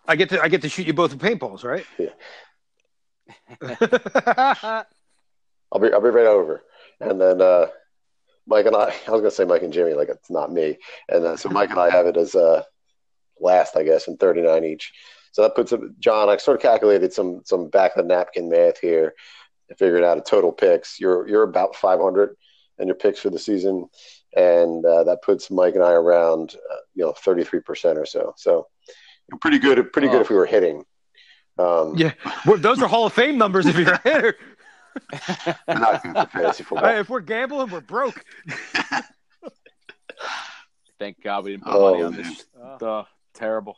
I get to I get to shoot you both with paintballs, right? *laughs* *laughs* I'll be I'll be right over. And then uh, Mike and I, *laughs* I was gonna say Mike and Jimmy, like it's not me. And uh, so Mike and I have it as uh, last, I guess, in thirty-nine each. So that puts it, John. I sort of calculated some some back of the napkin math here, and figured out a total picks. You're you're about five hundred and your picks for the season, and uh, that puts Mike and I around uh, you know thirty-three percent or so. So pretty good, pretty good Oh. if we were hitting. Um, Yeah. Well, those are Hall of Fame numbers if you're a hitter. *laughs* we're not good for fantasy football. Hey, if we're gambling, we're broke. *laughs* Thank God we didn't put Oh, money on man. this. Uh, terrible.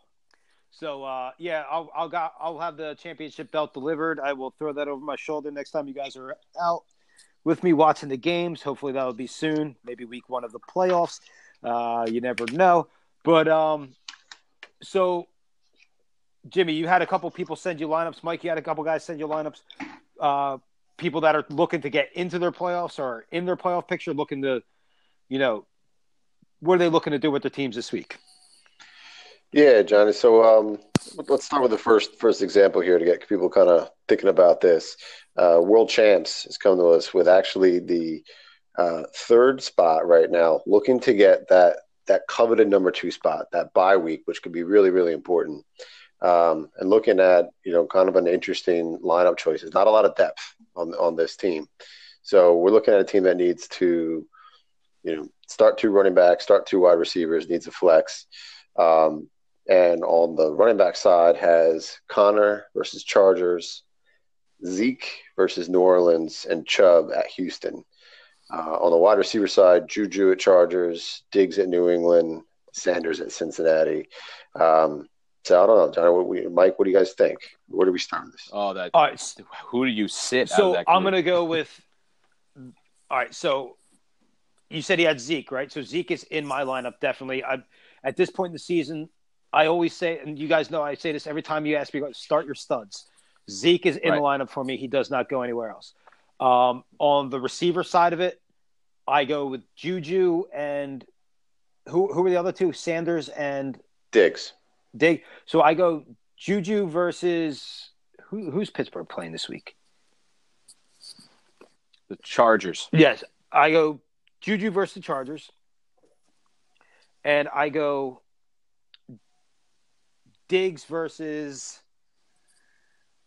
So uh, yeah, I'll I'll got I'll have the championship belt delivered. I will throw that over my shoulder next time you guys are out with me watching the games. Hopefully that'll be soon, maybe week one of the playoffs. Uh, you never know. But um, so Jimmy, you had a couple people send you lineups. Mike, you had a couple guys send you lineups. Uh, people that are looking to get into their playoffs or in their playoff picture, looking to, you know, what are they looking to do with their teams this week? Yeah, Johnny. So um, let's start with the first first example here to get people kind of thinking about this. Uh, World Champs has come to us with actually the uh, third spot right now, looking to get that that coveted number two spot, that bye week, which could be really really important. Um, and looking at you know kind of an interesting lineup choices. Not a lot of depth on on this team, so we're looking at a team that needs to you know start two running backs, start two wide receivers, needs a flex. Um, and on the running back side has Conner versus Chargers, Zeke versus New Orleans, and Chubb at Houston. Uh, on the wide receiver side, Juju at Chargers, Diggs at New England, Sanders at Cincinnati. Um, so I don't know, John. What we, Mike, what do you guys think? Where do we start this? Oh, that. All right. Who do you sit? So I'm going to go with. *laughs* All right. So you said he had Zeke, right? So Zeke is in my lineup definitely. I at this point in the season, I always say, and you guys know I say this every time you ask me, start your studs. Zeke is in right. the lineup for me. He does not go anywhere else. Um, on the receiver side of it, I go with Juju and who who are the other two? Sanders and Diggs. Dig. So I go Juju versus who, who's Pittsburgh playing this week? The Chargers. Yes, I go Juju versus the Chargers, and I go Diggs versus.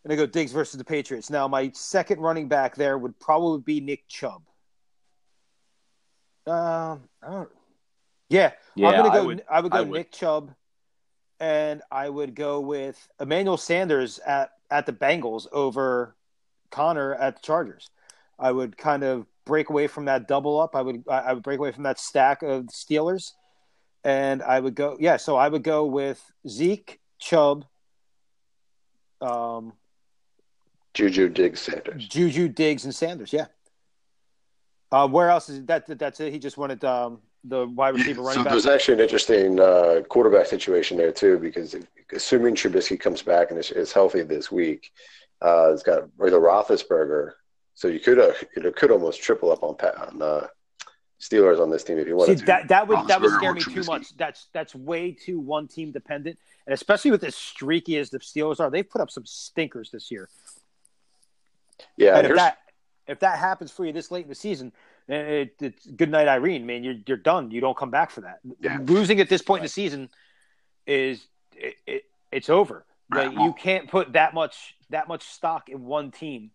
And I go Diggs versus the Patriots. Now, my second running back there would probably be Nick Chubb. Um, uh, yeah, yeah, I'm gonna go. I would, I would go I would. Nick Chubb, and I would go with Emmanuel Sanders at at the Bengals over Conner at the Chargers. I would kind of break away from that double up. I would I would break away from that stack of Steelers, and I would go yeah. So I would go with Zeke, Chubb, um, Juju, Diggs, Sanders. Juju, Diggs, and Sanders. Yeah. Uh, where else is that? That's it. He just wanted um, the wide receiver running so back. there's actually an interesting uh, quarterback situation there too, because assuming Trubisky comes back and is, is healthy this week, uh, it's got either Roethlisberger. So you could uh, you could almost triple up on on uh, Steelers on this team if you wanted See, to. That that would that would scare me too much. That's that's way too one team dependent, and especially with as streaky as the Steelers are, they've put up some stinkers this year. Yeah, and if that if that happens for you this late in the season, Eh, it, it's good night, Irene. Man, you're you're done. You don't come back for that. Yeah. Losing at this point in the season is it, it, it's over. Like, you can't put that much that much stock in one team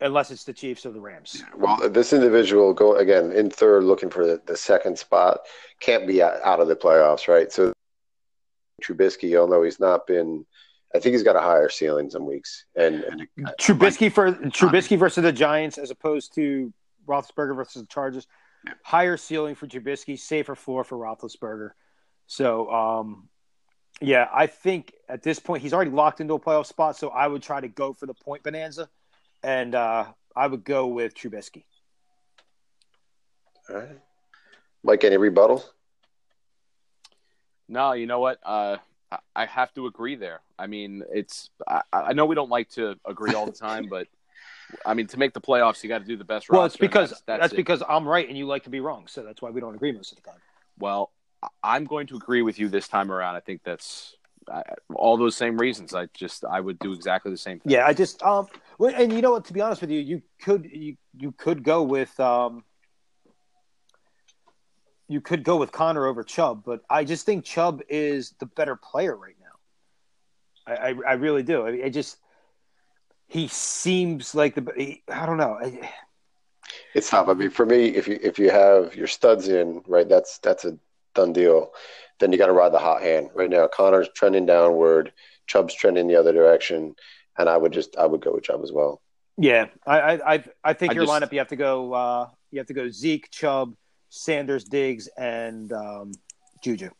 unless it's the Chiefs or the Rams. Well, this individual go again in third, looking for the, the second spot, can't be out of the playoffs, right? So Trubisky, although he's not been, I think he's got a higher ceiling some weeks. And, and uh, Trubisky for Trubisky versus the Giants, as opposed to Roethlisberger versus the Chargers, higher ceiling for Trubisky, safer floor for Roethlisberger. So, um, yeah, I think at this point he's already locked into a playoff spot. So I would try to go for the point bonanza and uh, I would go with Trubisky. All right, Mike. Any rebuttals? No, you know what? Uh, I have to agree there. I mean, it's I, I, know we don't like to agree all the time, *laughs* but I mean, to make the playoffs, you got to do the best. Well, it's because that's, that's, that's because I'm right and you like to be wrong, so that's why we don't agree most of the time. Well, I'm going to agree with you this time around. I think that's I, all those same reasons. I just I would do exactly the same thing. Yeah, I just um, and you know what? To be honest with you, you could you you could go with um, you could go with Conner over Chubb, but I just think Chubb is the better player right now. I I, I really do. I, I, just he seems like the he, I don't know. it's tough. I mean, for me, if you if you have your studs in right, that's that's a done deal then you got to ride the hot hand. Right now, Conner's trending downward, Chubb's trending the other direction, and I would just I would go with Chubb as well. Yeah, I I I think I your just, lineup you have to go uh, you have to go Zeke, Chubb, Sanders, Diggs, and um, Juju.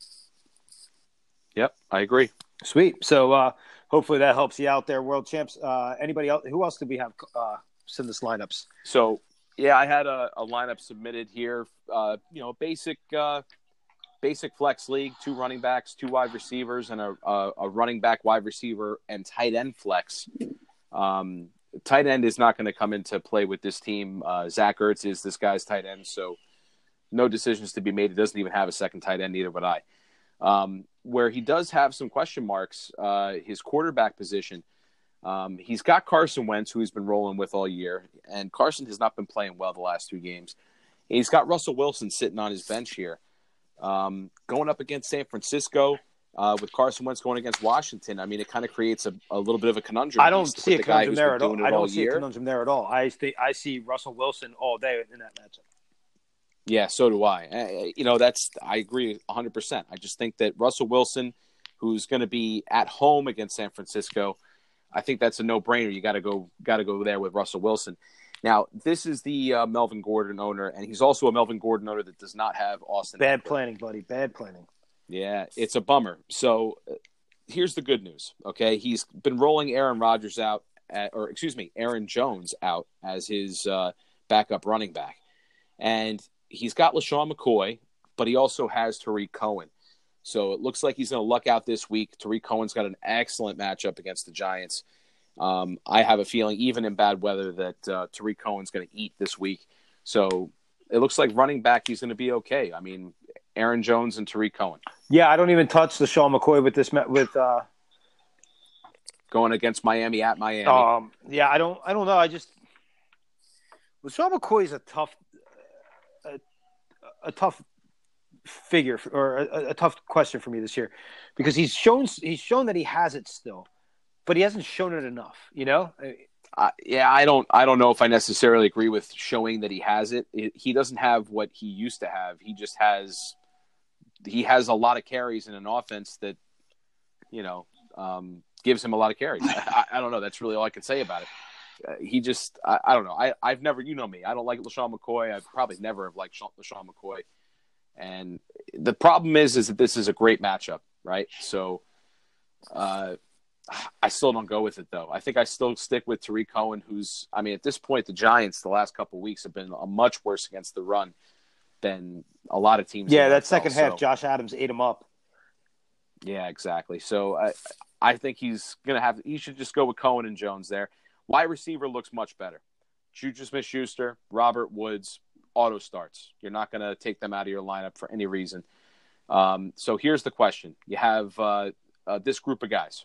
Yep, I agree. Sweet. So uh, hopefully that helps you out there, world champs. Uh, anybody else? Who else did we have uh, send us lineups? So yeah, I had a, a lineup submitted here. Uh, you know, basic uh, basic flex league, two running backs, two wide receivers, and a, a, a running back, wide receiver, and tight end flex. Um, tight end is not going to come into play with this team. Uh, Zach Ertz is this guy's tight end, so no decisions to be made. He doesn't even have a second tight end, neither would I. Um, where he does have some question marks, uh, his quarterback position. Um, he's got Carson Wentz, who he's been rolling with all year, and Carson has not been playing well the last two games. He's got Russell Wilson sitting on his bench here, um, going up against San Francisco. Uh, with Carson Wentz going against Washington, I mean, it kind of creates a, a little bit of a conundrum. I don't see a the conundrum there at all. I don't see year. a conundrum there at all. I th- I see Russell Wilson all day in that matchup. Yeah, so do I. Uh, You know, that's I agree 100%. I just think that Russell Wilson, who's going to be at home against San Francisco, I think that's a no-brainer. You got to go got to go there with Russell Wilson. Now, this is the uh, Melvin Gordon owner, and he's also a Melvin Gordon owner that does not have Austin. Bad Ekeler. planning, buddy. Bad planning. Yeah, it's a bummer. So uh, here's the good news. Okay, he's been rolling Aaron Rodgers out, at, or excuse me, Aaron Jones out as his uh, backup running back, and he's got LeSean McCoy, but he also has Tarik Cohen. So it looks like he's going to luck out this week. Tarik Cohen's got an excellent matchup against the Giants. Um, I have a feeling, even in bad weather, that uh, Tarik Cohen's going to eat this week. So it looks like running back, he's going to be okay. I mean, Aaron Jones and Tarik Cohen. Yeah, I don't even touch LeSean McCoy with this with uh going against Miami at Miami. um yeah, I don't I don't know. I just LeSean McCoy is a tough a tough figure or a, a tough question for me this year because he's shown he's shown that he has it still, but he hasn't shown it enough, you know? Uh, yeah, I don't. I don't know if I necessarily agree with showing that he has it. it. He doesn't have what he used to have. He just has. He has a lot of carries in an offense that, you know, um, gives him a lot of carries. I, I don't know. That's really all I can say about it. Uh, he just. I, I don't know. I, I've never. You know me. I don't like LeSean McCoy. I probably never have liked Sha- LeSean McCoy. And the problem is, is that this is a great matchup, right? So. Uh, I still don't go with it though. I think I still stick with Tarik Cohen, who's I mean at this point the Giants the last couple of weeks have been a much worse against the run than a lot of teams. Yeah, that NFL, second half, so- Josh Adams ate him up. yeah, exactly. So I I think he's gonna have he should just go with Cohen and Jones there. Wide receiver looks much better. Juju Smith Schuster, Robert Woods, auto starts. You're not gonna take them out of your lineup for any reason. Um, so here's the question: You have uh, uh, this group of guys.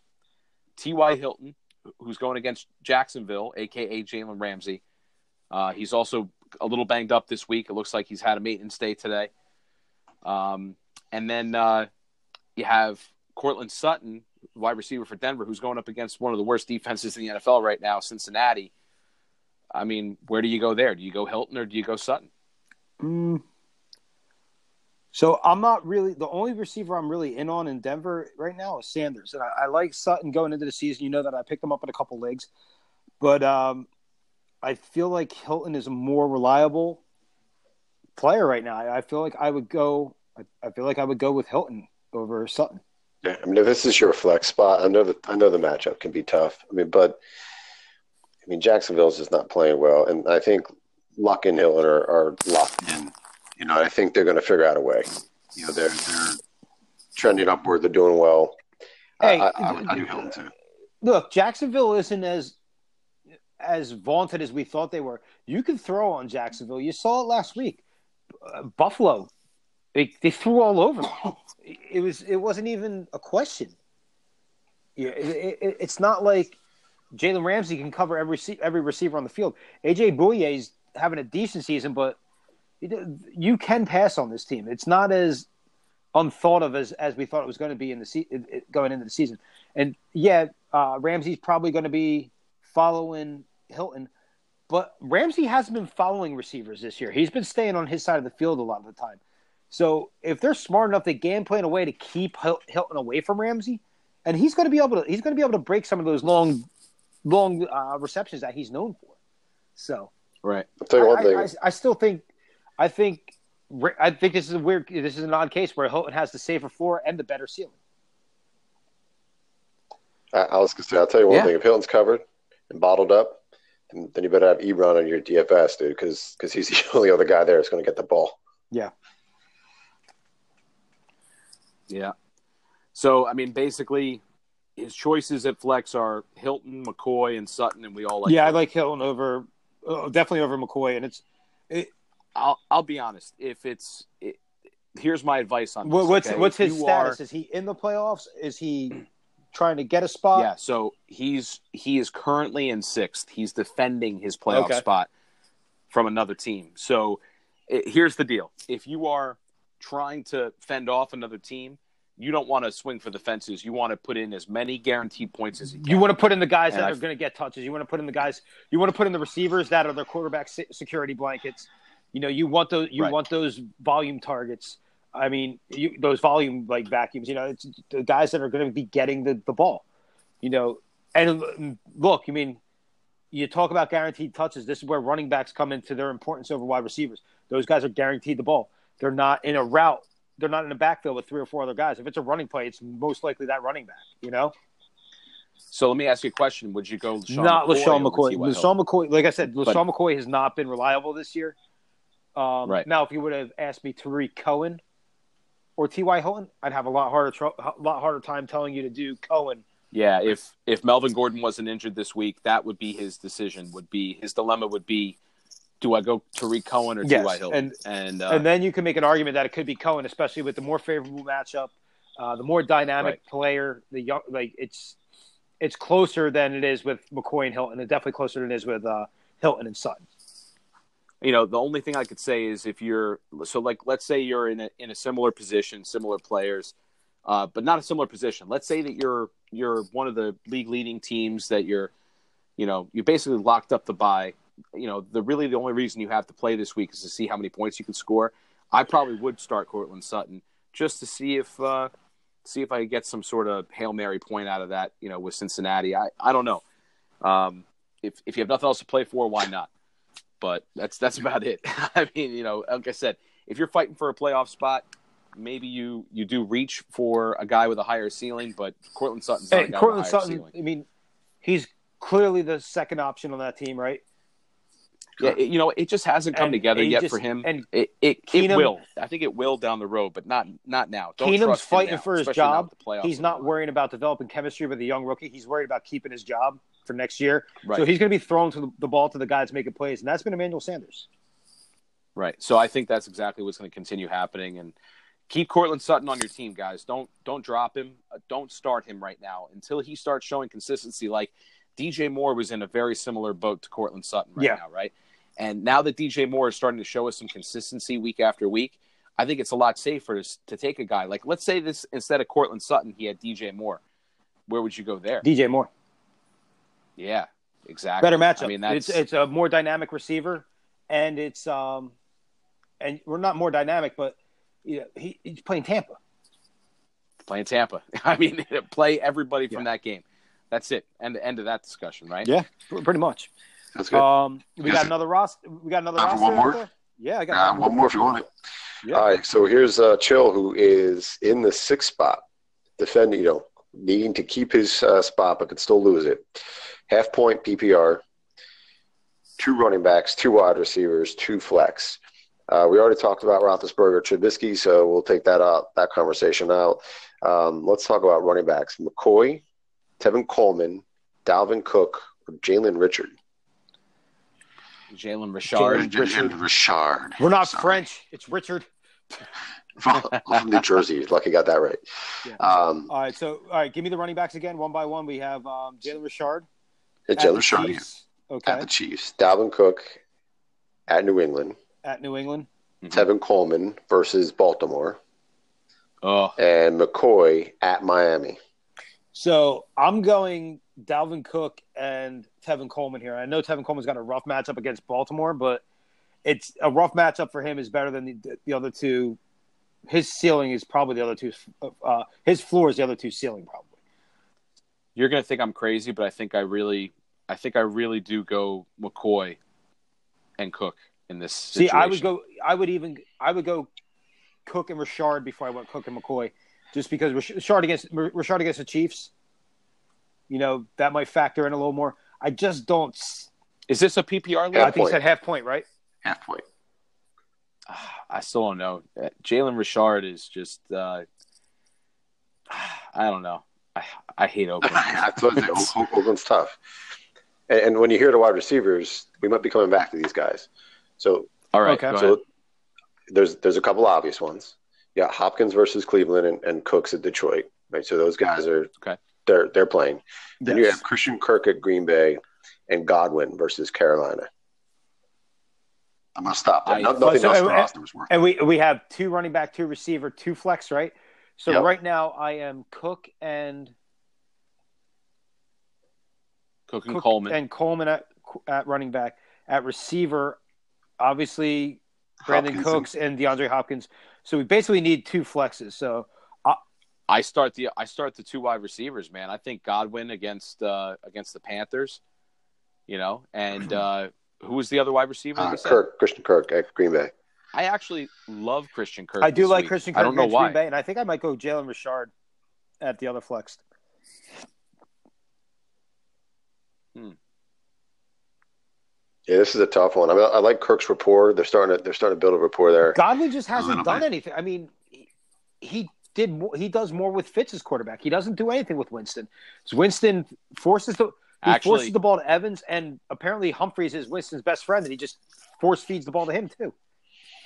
T.Y. Hilton, who's going against Jacksonville, aka Jalen Ramsey. Uh, he's also a little banged up this week. It looks like he's had a maintenance day today. Um, and then uh, you have Courtland Sutton, wide receiver for Denver, who's going up against one of the worst defenses in the NFL right now, Cincinnati. I mean, where do you go there? Do you go Hilton or do you go Sutton? Mm. So I'm not really the only receiver I'm really in on in Denver right now is Sanders, and I, I like Sutton going into the season. You know that I picked him up in a couple leagues, but um, I feel like Hilton is a more reliable player right now. I, I feel like I would go. I, I feel like I would go with Hilton over Sutton. Yeah, I mean, if this is your flex spot, I know that I know the matchup can be tough. I mean, but I mean, Jacksonville's just not playing well, and I think Luck and Hilton are, are locked in. You know, I think they're going to figure out a way. You know, they're they're trending upward. They're doing well. Hey, I, I, I do Hilton too. Look, Jacksonville isn't as as vaunted as we thought they were. You can throw on Jacksonville. You saw it last week. Uh, Buffalo, they they threw all over. them. It was it wasn't even a question. Yeah, it, it, it's not like Jalen Ramsey can cover every every receiver on the field. AJ Bouye is having a decent season, but you can pass on this team. It's not as unthought of as, as we thought it was going to be in the se- going into the season. And yeah, uh, Ramsey's probably going to be following Hilton, but Ramsey hasn't been following receivers this year. He's been staying on his side of the field a lot of the time. So if they're smart enough, they game plan a way to keep Hilton away from Ramsey, and he's going to be able to he's going to be able to break some of those long, long uh, receptions that he's known for. So Right. I'll tell you one I, thing. I, I still think, I think, I think this is a weird. This is an odd case where Hilton has the safer floor and the better ceiling. I, I was going to say, I'll tell you one Yeah. thing. If Hilton's covered and bottled up, then, then you better have Ebron on your DFS, dude, because because he's *laughs* the only other guy there that's going to get the ball. Yeah. So I mean, basically, his choices at flex are Hilton, McCoy, and Sutton, and we all like. yeah, I like Hilton over, uh, definitely over McCoy, and it's it, I'll I'll be honest. If it's it, here's my advice on this. What's okay? what's If his status? are- Is he in the playoffs? Is he trying to get a spot? yeah, so he's he is currently in sixth. He's defending his playoff Okay. spot from another team. So it, here's the deal: if you are trying to fend off another team, you don't want to swing for the fences. You want to put in as many guaranteed points as you can. You want to put in the guys And that I- are going to get touches. You want to put in the guys. You want to put in the receivers that are their quarterback security blankets. You know, you want those. You Right. want those volume targets. I mean, you, those volume like vacuums. You know, it's the guys that are going to be getting the, the ball. You know, and look, I mean, you talk about guaranteed touches. This is where running backs come into their importance over wide receivers. Those guys are guaranteed the ball. They're not in a route. They're not in a backfield with three or four other guys. If it's a running play, it's most likely that running back. You know. So let me ask you a question: Would you go LeSean not McCoy LeSean McCoy. LeSean McCoy, like I said, But- LeSean McCoy has not been reliable this year. Um, Right. Now, if you would have asked me Tarik Cohen or T.Y. Hilton, I'd have a lot harder, tr- a lot harder time telling you to do Cohen. Yeah, if if Melvin Gordon wasn't injured this week, that would be his decision. Would be his dilemma. Would be, do I go Tarik Cohen or Yes, T.Y. Hilton? and- and, uh, and then you can make an argument that it could be Cohen, especially with the more favorable matchup, uh, the more dynamic Right. player. The young, like it's it's closer than it is with McCoy and Hilton. and definitely closer than it is with uh, Hilton and Sutton. you know, the only thing I could say is if you're so like, let's say you're in a in a similar position, similar players, uh, but not a similar position. Let's say that you're you're one of the league leading teams that you're, you know, you basically locked up the bye. You know, the really the only reason you have to play this week is to see how many points you can score. I probably would start Courtland Sutton just to see if uh, see if I get some sort of hail mary point out of that. You know, with Cincinnati, I I don't know. Um, if if you have nothing else to play for, why not? But that's that's *laughs* about it. *laughs* I mean, you know, like I said, if you're fighting for a playoff spot, maybe you you do reach for a guy with a higher ceiling. But Courtland Sutton's Hey, Courtland with a higher Sutton. ceiling. I mean, he's clearly the second option on that team, right? Yeah, it- you know, it just hasn't come And together he yet just- for him. And It it, it will. I think it will down the road, but not not now. Don't Keenum's fighting now, for his job. with the playoffs he's not worrying about developing chemistry with a young rookie. He's worried about keeping his job for next year. Right. So he's going to be throwing to the, the ball to the guys making plays, and that's been Emmanuel Sanders. Right. So I think that's exactly what's going to continue happening, and keep Courtland Sutton on your team, guys. Don't don't drop him. Uh, don't start him right now until he starts showing consistency. Like DJ Moore was in a very similar boat to Courtland Sutton right Yeah. now, right? And now that DJ Moore is starting to show us some consistency week after week, I think it's a lot safer to, take a guy like let's say this instead of Courtland Sutton, he had DJ Moore. Where would you go there? DJ Moore, Yeah, exactly. better matchup. I mean, that's it's it's a more dynamic receiver, and it's um, and we're not more dynamic, but you know, he, he's playing Tampa. playing Tampa. *laughs* I mean, *laughs* play everybody from Yeah. that game. That's it. End the end of that discussion, right? Yeah, pretty much. That's good. Um, we Yes. got another roster. We got another Time roster. one more? Yeah, I got Uh, one more if you want it. Yeah. All right, so here's uh, Chill, who is in the sixth spot, defending, you know, needing to keep his uh, spot but could still lose it. Half point PPR, two running backs, two wide receivers, two flex. Uh, we already talked about Roethlisberger, Trubisky, so we'll take that out, that conversation out. Um, let's talk about running backs: McCoy, Tevin Coleman, Dalvin Cook, or Jalen Richard. Jalen Richard. Richard. Richard. We're not Sorry. French. It's Richard. *laughs* From New Jersey. Lucky got that right. Yeah. Um, All right, so all right, give me the running backs again, one by one. We have um, Jalen Richard. and at Jalen Richard Chiefs. at the Chiefs. Dalvin Cook at New England. at New England. Tevin Coleman versus Baltimore. Oh, And McCoy at Miami. So I'm going Dalvin Cook and Tevin Coleman here. I know Tevin Coleman's got a rough matchup against Baltimore, but it's a rough matchup for him is better than the, the other two. His ceiling is probably the other two. Uh, his floor is the other two ceiling probably. you're gonna think I'm crazy, but I think I really, I think I really do go McCoy and Cook in this. See, I would go. I would even. I would go Cook and Richard before I went Cook and McCoy, just because Rish- Richard against Richard against the Chiefs. You know that might factor in a little more. I just don't. s- Is this a PPR league? Yeah. I think he said half point, right? Half point. I still don't know. Uh, Jalen Richard is just. Uh, I don't know. I I hate *laughs* Oakland. I told you, *laughs* Oakland's tough. And, and when you hear the wide receivers, we might be coming back to these guys. So, All right, Okay. so ahead. there's there's a couple obvious ones. You got Hopkins versus Cleveland and, and Cooks at Detroit. Right. So those guys are Okay. they're they're playing. Then you have Christian Kirk at Green Bay and Godwin versus Carolina. I'm gonna stop there. I- No- nothing so- else and- for roster was worth. And we we have two running back, two receiver, two flex, right? So Yep. right now I am Cook and Cook and Cook Coleman. and Coleman at at running back. At receiver, obviously Brandon Hopkins and- Cooks and DeAndre Hopkins. So we basically need two flexes. So I start the I start the two wide receivers, man. I think Godwin against uh, against the Panthers, you know, and *clears throat* uh, who was the other wide receiver? Uh. Kirk, Christian Kirk at Green Bay. I actually love Christian Kirk. I do like week. Christian Kirk I don't know why. Green Bay, and I think I might go Jalen Richard at the other flex. Yeah, this is a tough one. I mean, I like Kirk's rapport. They're starting to they're starting to build a rapport there. Godwin just hasn't done bit. anything. I mean, he, he did more, he does more with Fitz as quarterback. He doesn't do anything with Winston. So Winston forces the he Actually- forces the ball to Evans, and apparently Humphries is Winston's best friend, and he just force feeds the ball to him too.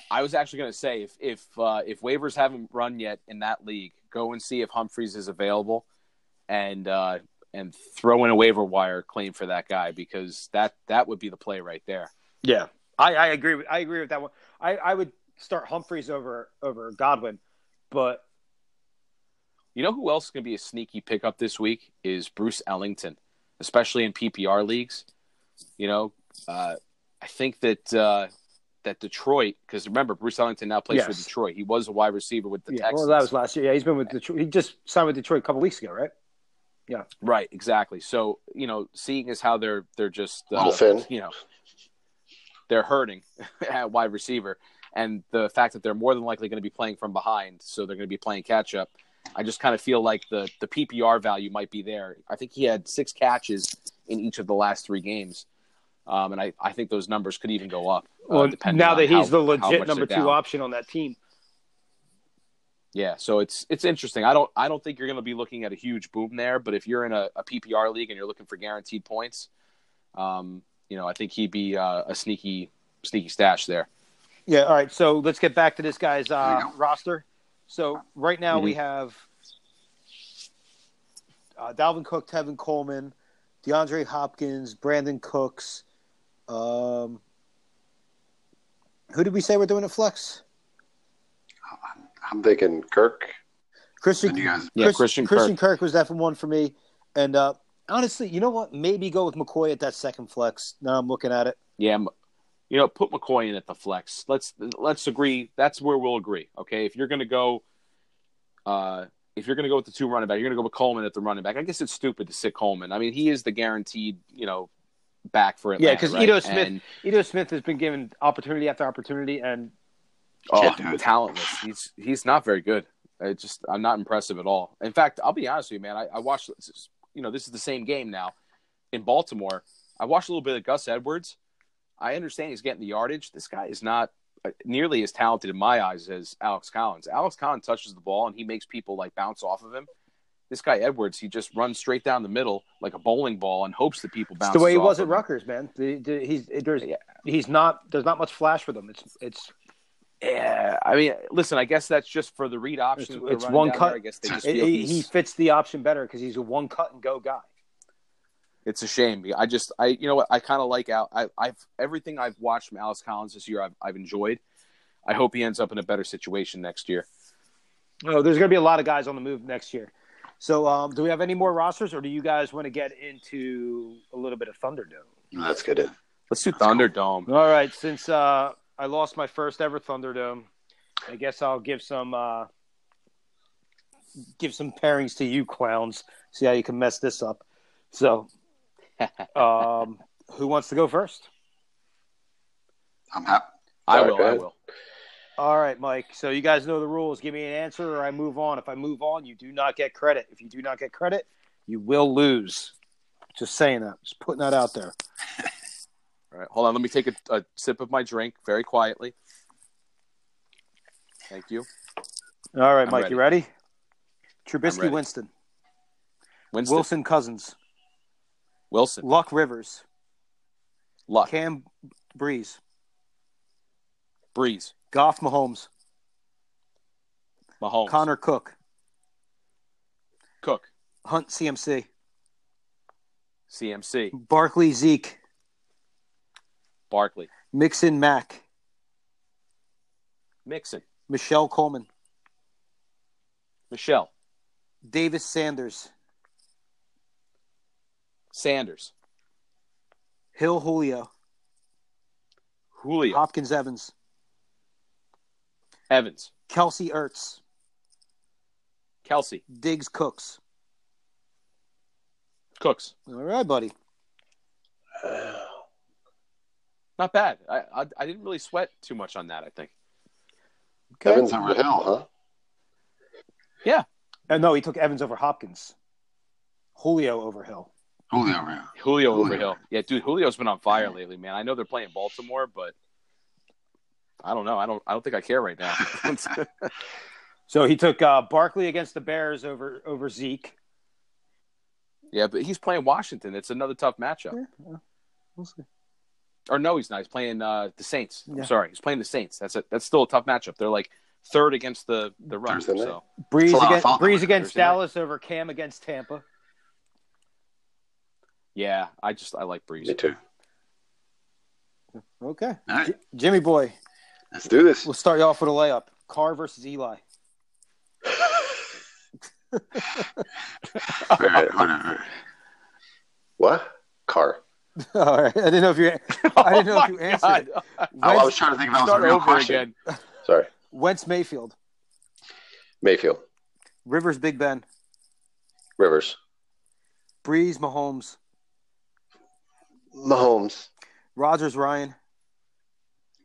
I was actually going to say if if uh, if waivers haven't run yet in that league, go and see if Humphries is available, and uh, and throw in a waiver wire claim for that guy because that that would be the play right there. Yeah, I, I agree. With, I agree with that one. I, I would start Humphries over over Godwin, but You know who else is going to be a sneaky pickup this week is Bruce Ellington, especially in PPR leagues. You know, uh, I think that uh, that Detroit, because remember Bruce Ellington now plays for Detroit. He was a wide receiver with the yeah, Texans. well, that was last year. Yeah, he's been with Detroit. He just signed with Detroit a couple weeks ago, right? Right, exactly. So you know, seeing as how they're they're just uh, you know, they're hurting *laughs* at wide receiver, and the fact that they're more than likely going to be playing from behind, so they're going to be playing catch up. I just kind of feel like the the PPR value might be there. I think he had six catches in each of the last three games, um, and I, I think those numbers could even go up. uh, Well, now that he's how- the legit number two down. option on that team. Yeah, so it's it's interesting. I don't I don't think you're going to be looking at a huge boom there, but if you're in a, a PPR league and you're looking for guaranteed points, um, you know I think he'd be uh, a sneaky sneaky stash there. Yeah. All right. So let's get back to this guy's uh, roster. So right now we Mhm. have uh, Dalvin Cook, Tevin Coleman, DeAndre Hopkins, Brandin Cooks. Um, who did we say we're doing at flex? I'm thinking Kirk. Christian. Guys, Yeah, Christian Kirk. Christian Kirk was that one for me. And uh, honestly, you know what? Maybe go with McCoy at that second flex. Now I'm looking at it. Yeah, you know, put McCoy in at the flex. Let's let's agree. That's where we'll agree. Okay, if you're going to go, uh, if you're going to go with the two running back, you're going to go with Coleman at the running back. I guess it's stupid to sit Coleman. I mean, he is the guaranteed, you know, back for Atlanta. Yeah, 'cause right? Ito Smith- And- Ito Smith has been given opportunity after opportunity, and Oh, Can't do it. talentless. He's he's not very good. It just I'm not impressive at all. In fact, I'll be honest with you, man. I, I watched. You know, this is the same game now in Baltimore. I watched a little bit of Gus Edwards. I understand he's getting the yardage. This guy is not uh, nearly as talented in my eyes as Alex Collins. Alex Collins touches the ball and he makes people like bounce off of him. This guy Edwards, he just runs straight down the middle like a bowling ball and hopes that people bounce. it's the way he off was at of. Rutgers, man. The, the, he's there's Yeah. he's not there's not much flash for him. It's it's Yeah, I mean, listen. I guess that's just for the read option. It's- it's one cut. there. I guess they just it, feel he, he fits the option better because he's a one cut and go guy. It's a shame. I just, I, you know what? I kind of like Al. I, I've everything I've watched from Alex Collins this year. I've, I've enjoyed. I hope he ends up in a better situation next year. Oh, there's going to be a lot of guys on the move next year. So, um, do we have any more rosters, or do you guys want to get into a little bit of Thunderdome? let's get it. Let's do Thunderdome. All right, since uh, I lost my first ever Thunderdome, I guess I'll give some uh, give some pairings to you clowns. See how you can mess this up. So, *laughs* um, who wants to go first? I'm happy. I will. go I will. All right, Mike. So you guys know the rules. Give me an answer, or I move on. If I move on, you do not get credit. If you do not get credit, you will lose. Just saying that. Just putting that out there. *laughs* All right, hold on. Let me take a, a sip of my drink very quietly. Thank you, All right, I'm Mike. You ready? Trubisky, ready. Winston, Winston Wilson, Cousins, Wilson, Luck, Rivers, Luck, Cam, Brees, Brees, Goff, Mahomes, Mahomes. Conner Cook, Cook. Hunt CMC, CMC. Barkley Zeke, Barkley. Mixon Mack, Mixon. Michel Coleman, Michel. Davis Sanders, Sanders. Hill Julio, Julio. Hopkins Evans, Evans. Kelce Ertz, Kelce. Diggs Cooks. Cooks. All right, buddy. Uh, Not bad. I, I I didn't really sweat too much on that. I think. Okay. Evans over Hill, huh? Yeah. Uh, no, he took Evans over Hopkins. Julio over Hill. Julio over Hill. Julio Julio. over Hill. Yeah, dude, Julio's been on fire lately, man. I know they're playing Baltimore, but I don't know. I don't. I don't think I care right now. *laughs* *laughs* So he took uh, Barkley against the Bears over over Zeke. yeah, but he's playing Washington. It's another tough matchup. Yeah, we'll see. Or no, he's not. He's playing uh, the Saints. Yeah. I'm sorry, he's playing the Saints. That's a, that's still a tough matchup. They're like third against the the run. Thursday. So Brees It's a lot of against fun. Brees against Thursday night. Dallas over Cam against Tampa. yeah, I just I like Brees. Me too. Okay, All right. J- Jimmy boy, Let's do this. we'll start you off with a layup. Carr versus Eli. *laughs* All right, hold on, all right. What? Carr. *laughs* All right, I didn't know if you. *laughs* Oh I didn't know if you Oh answered. God. it. *laughs* Oh, I Wentz, was trying to think if that was Start a real question. again. Sorry. Wentz Mayfield, Mayfield. Rivers Big Ben, Rivers. Brees Mahomes, Mahomes. Rodgers Ryan,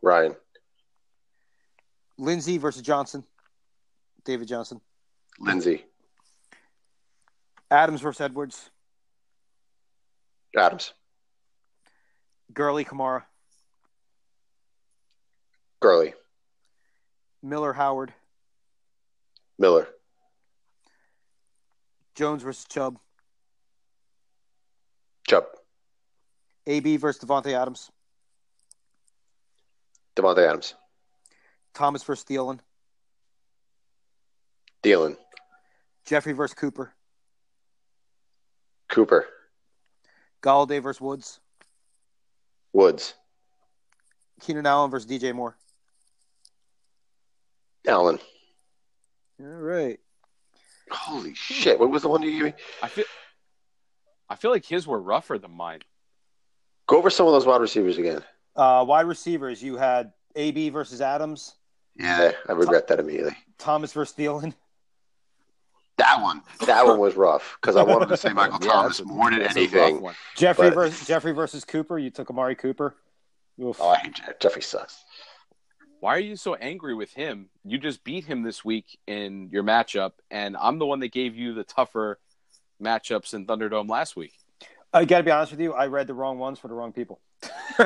Ryan. Lindsay versus Johnson, David Johnson, Lindsay. Adams versus Edwards, Adams. Gurley Kamara, Gurley. Miller Howard, Miller. Jones versus Chubb, Chubb. AB versus Davante Adams, Davante Adams. Thomas versus Thielen, Thielen. Jeffery versus Cooper, Cooper. Golladay versus Woods, Woods. Keenan Allen versus DJ Moore. Allen. All right. Holy shit. What was the one you gave me? I feel I feel like his were rougher than mine. Go over some of those wide receivers again. Uh, wide receivers, you had AB versus Adams, Yeah, I regret that immediately. Thomas versus Thielen, That one. That one was rough because I wanted to say Michael Yeah, Thomas a- more than that's a rough anything. Jeffery But- versus Jeffery versus Cooper. You took Amari Cooper. Oof. Oh, I hate Jeff. Jeffery sucks. Why are you so angry with him? You just beat him this week in your matchup, and I'm the one that gave you the tougher matchups in Thunderdome last week. I got to be honest with you. I read the wrong ones for the wrong people. *laughs* *laughs*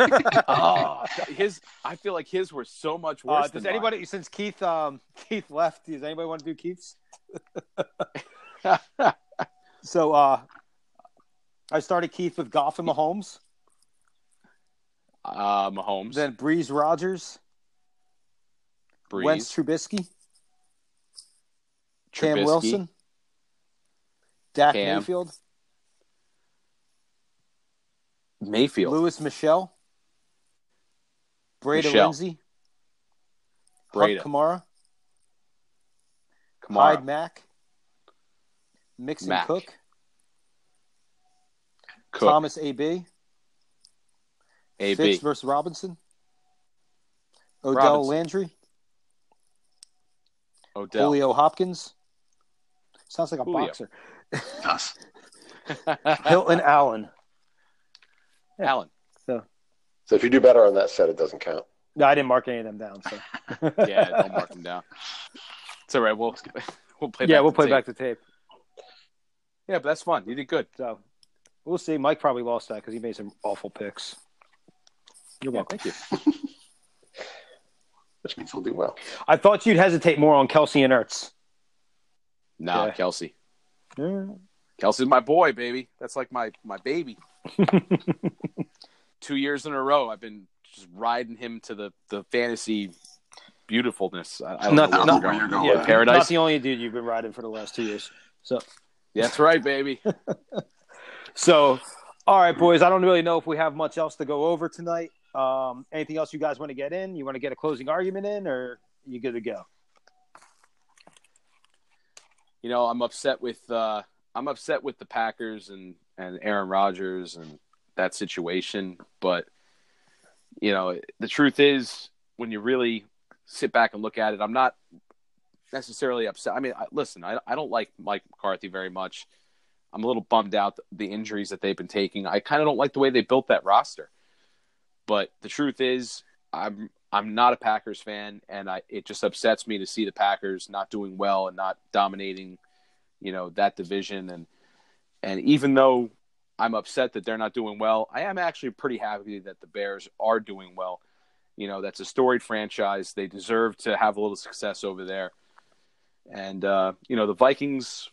oh, his I feel like his were so much Uh, worse. does than mine. anybody since Keith um, *laughs* Keith left? Does anybody want to do Keith's? *laughs* So uh, I started Keith with Goff and Mahomes, uh, Mahomes, then Brees Rodgers, Brees, Wentz Trubisky, Cam Wilson, Dak Cam. Mayfield, Mayfield, Lewis Michel, Breida Michel. Lindsay, Breida. Hunt Kamara, Kamara, Hyde Mack, Mixon Mack. Cook, Cook, Thomas AB, AB, Fitz versus Robinson, Odell Robinson. Landry, Odell, Julio Hopkins. Sounds like a Julio. boxer. Does. *laughs* Hilton Allen. *laughs* Allen. So so if you do better on that set, it doesn't count. No, I didn't mark any of them down. So *laughs* Yeah, don't mark them down. It's all right. We'll *laughs* we'll play. yeah, back we'll play tape. back the tape. Yeah, but that's fun. You did good. So we'll see. Mike probably lost that because he made some awful picks. You're Yeah, welcome. thank you. Which means he'll do well. I thought you'd hesitate more on Kelce and Ertz. No, Yeah. Kelce. Yeah. Kelce's my boy, baby. That's like my my baby. *laughs* Two years in a row, I've been just riding him to the the fantasy beautifulness. I, I don't Not- know not- we're where you're going. going. Yeah, Yeah, paradise. Not the only dude you've been riding for the last two years. So, That's right, baby. *laughs* so, all right, boys. I don't really know if we have much else to go over tonight. Um, anything else you guys want to get in? You want to get a closing argument in, or you good to go? you know, I'm upset with uh, I'm upset with the Packers and and Aaron Rodgers and that situation. But you know, the truth is, when you really sit back and look at it, I'm not necessarily upset. I mean, I, listen, I I don't like Mike McCarthy very much. I'm a little bummed out the injuries that they've been taking. I kind of don't like the way they built that roster. But the truth is, I'm I'm not a Packers fan, and I it just upsets me to see the Packers not doing well and not dominating, you know, that division. And and even though I'm upset that they're not doing well, I am actually pretty happy that the Bears are doing well. You know, that's a storied franchise. They deserve to have a little success over there. And uh, you know, the Vikings.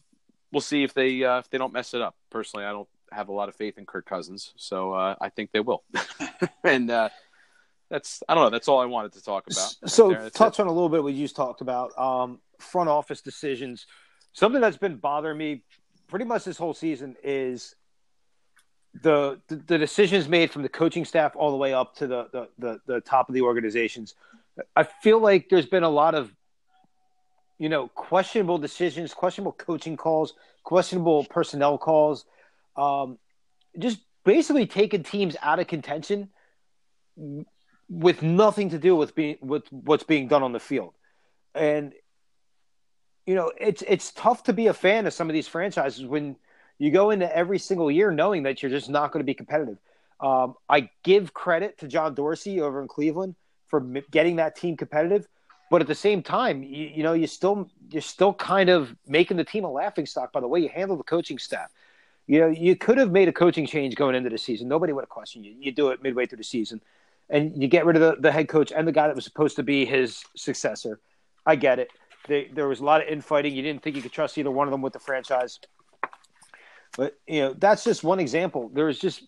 We'll see if they uh, if they don't mess it up. Personally, I don't have a lot of faith in Kirk Cousins, so uh, I think they will. *laughs* and uh, that's I don't know. That's all I wanted to talk about. So, there. Touch it. on a little bit what you just talked about um, front office decisions. Something that's been bothering me pretty much this whole season is the the, decisions made from the coaching staff all the way up to the, the the the top of the organizations. I feel like there's been a lot of you know questionable decisions, questionable coaching calls, questionable personnel calls, um, just basically taking teams out of contention with nothing to do with being with what's being done on the field. And you know, it's it's tough to be a fan of some of these franchises when you go into every single year knowing that you're just not going to be competitive. Um, I give credit to John Dorsey over in Cleveland for getting that team competitive, but at the same time, you, you know, you still you're still kind of making the team a laughing stock by the way you handle the coaching staff. You know, you could have made a coaching change going into the season. Nobody would have questioned you. You do it midway through the season and you get rid of the, the head coach and the guy that was supposed to be his successor. I get it. They, there was a lot of infighting. You didn't think you could trust either one of them with the franchise. But you know that's just one example. There's just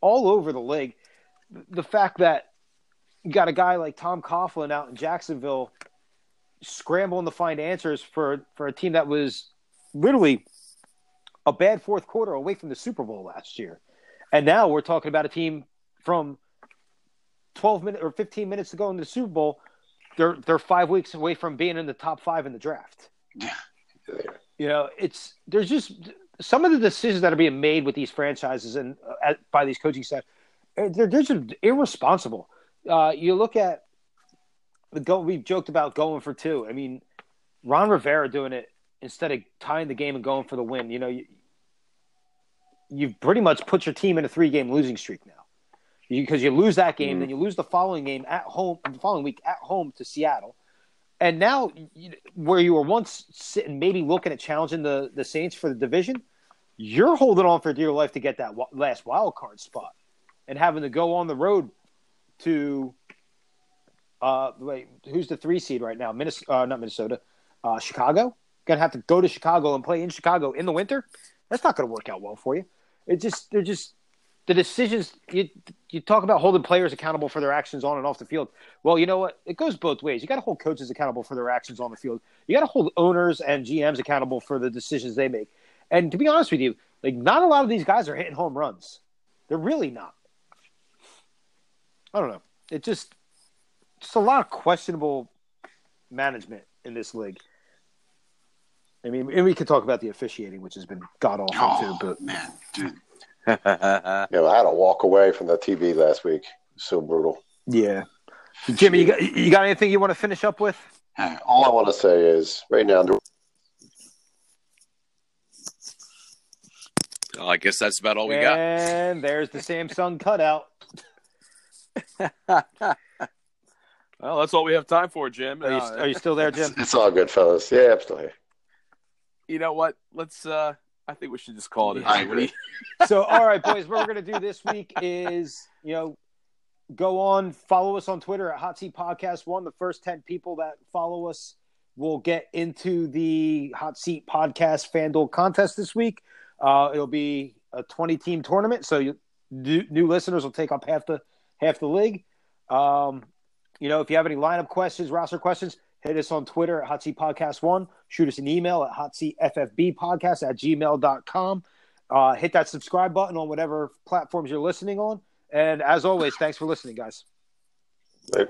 all over the league the fact that you got a guy like Tom Coughlin out in Jacksonville scrambling to find answers for for a team that was literally a bad fourth quarter away from the Super Bowl last year, and now we're talking about a team from 12 minutes or 15 minutes to go in the Super Bowl, they're they're five weeks away from being in the top five in the draft. Yeah. You know, it's there's just some of the decisions that are being made with these franchises and uh, by these coaching staff, they're, they're just irresponsible. Uh, you look at the go. We joked about going for two. I mean, Ron Rivera doing it instead of tying the game and going for the win. You know, you, you've pretty much put your team in a three game losing streak now because you, lose that game, Mhm. then you lose the following game at home, the following week at home to Seattle, and now where you were once sitting, maybe looking at challenging the the Saints for the division, you're holding on for dear life to get that last wild card spot, and having to go on the road to. Uh, wait, who's the three seed right now? Minnesota, uh, not Minnesota, uh, Chicago. Gonna have to go to Chicago and play in Chicago in the winter. That's not gonna work out well for you. It just they're just the decisions you you talk about holding players accountable for their actions on and off the field. Well, you know what? It goes both ways. You got to hold coaches accountable for their actions on the field. You got to hold owners and GMs accountable for the decisions they make. And to be honest with you, like not a lot of these guys are hitting home runs. They're really not. I don't know. It just just a lot of questionable management in this league. I mean, and we could talk about the officiating, which has been god awful Oh too. But man, dude. *laughs* Yeah, I had to walk away from the TV last week. So brutal. yeah, Jimmy, you got, you got anything you want to finish up with? All I want to say is right now, Well, I guess that's about all we got. and there's the Samsung cutout. *laughs* Well, that's all we have time for, Jim. Are you, Uh, are you still there, Jim? it's, it's all good, fellas. Yeah, I'm still here. you know what? Let's. uh I think we should just call it. a I day. What do you- so all right boys what we're going to do this week is you know go on follow us on twitter at hot seat podcast one the first 10 people that follow us will get into the hot seat podcast fanduel contest this week uh, it'll be a 20 team tournament so you, new, new listeners will take up half the half the league um, you know, if you have any lineup questions, roster questions, hit us on Twitter at Hot Seat Podcast One. Shoot us an email at hotseatffbpodcast at gmail.com. Uh, hit that subscribe button on whatever platforms you're listening on. And as always, thanks for listening, guys. Right.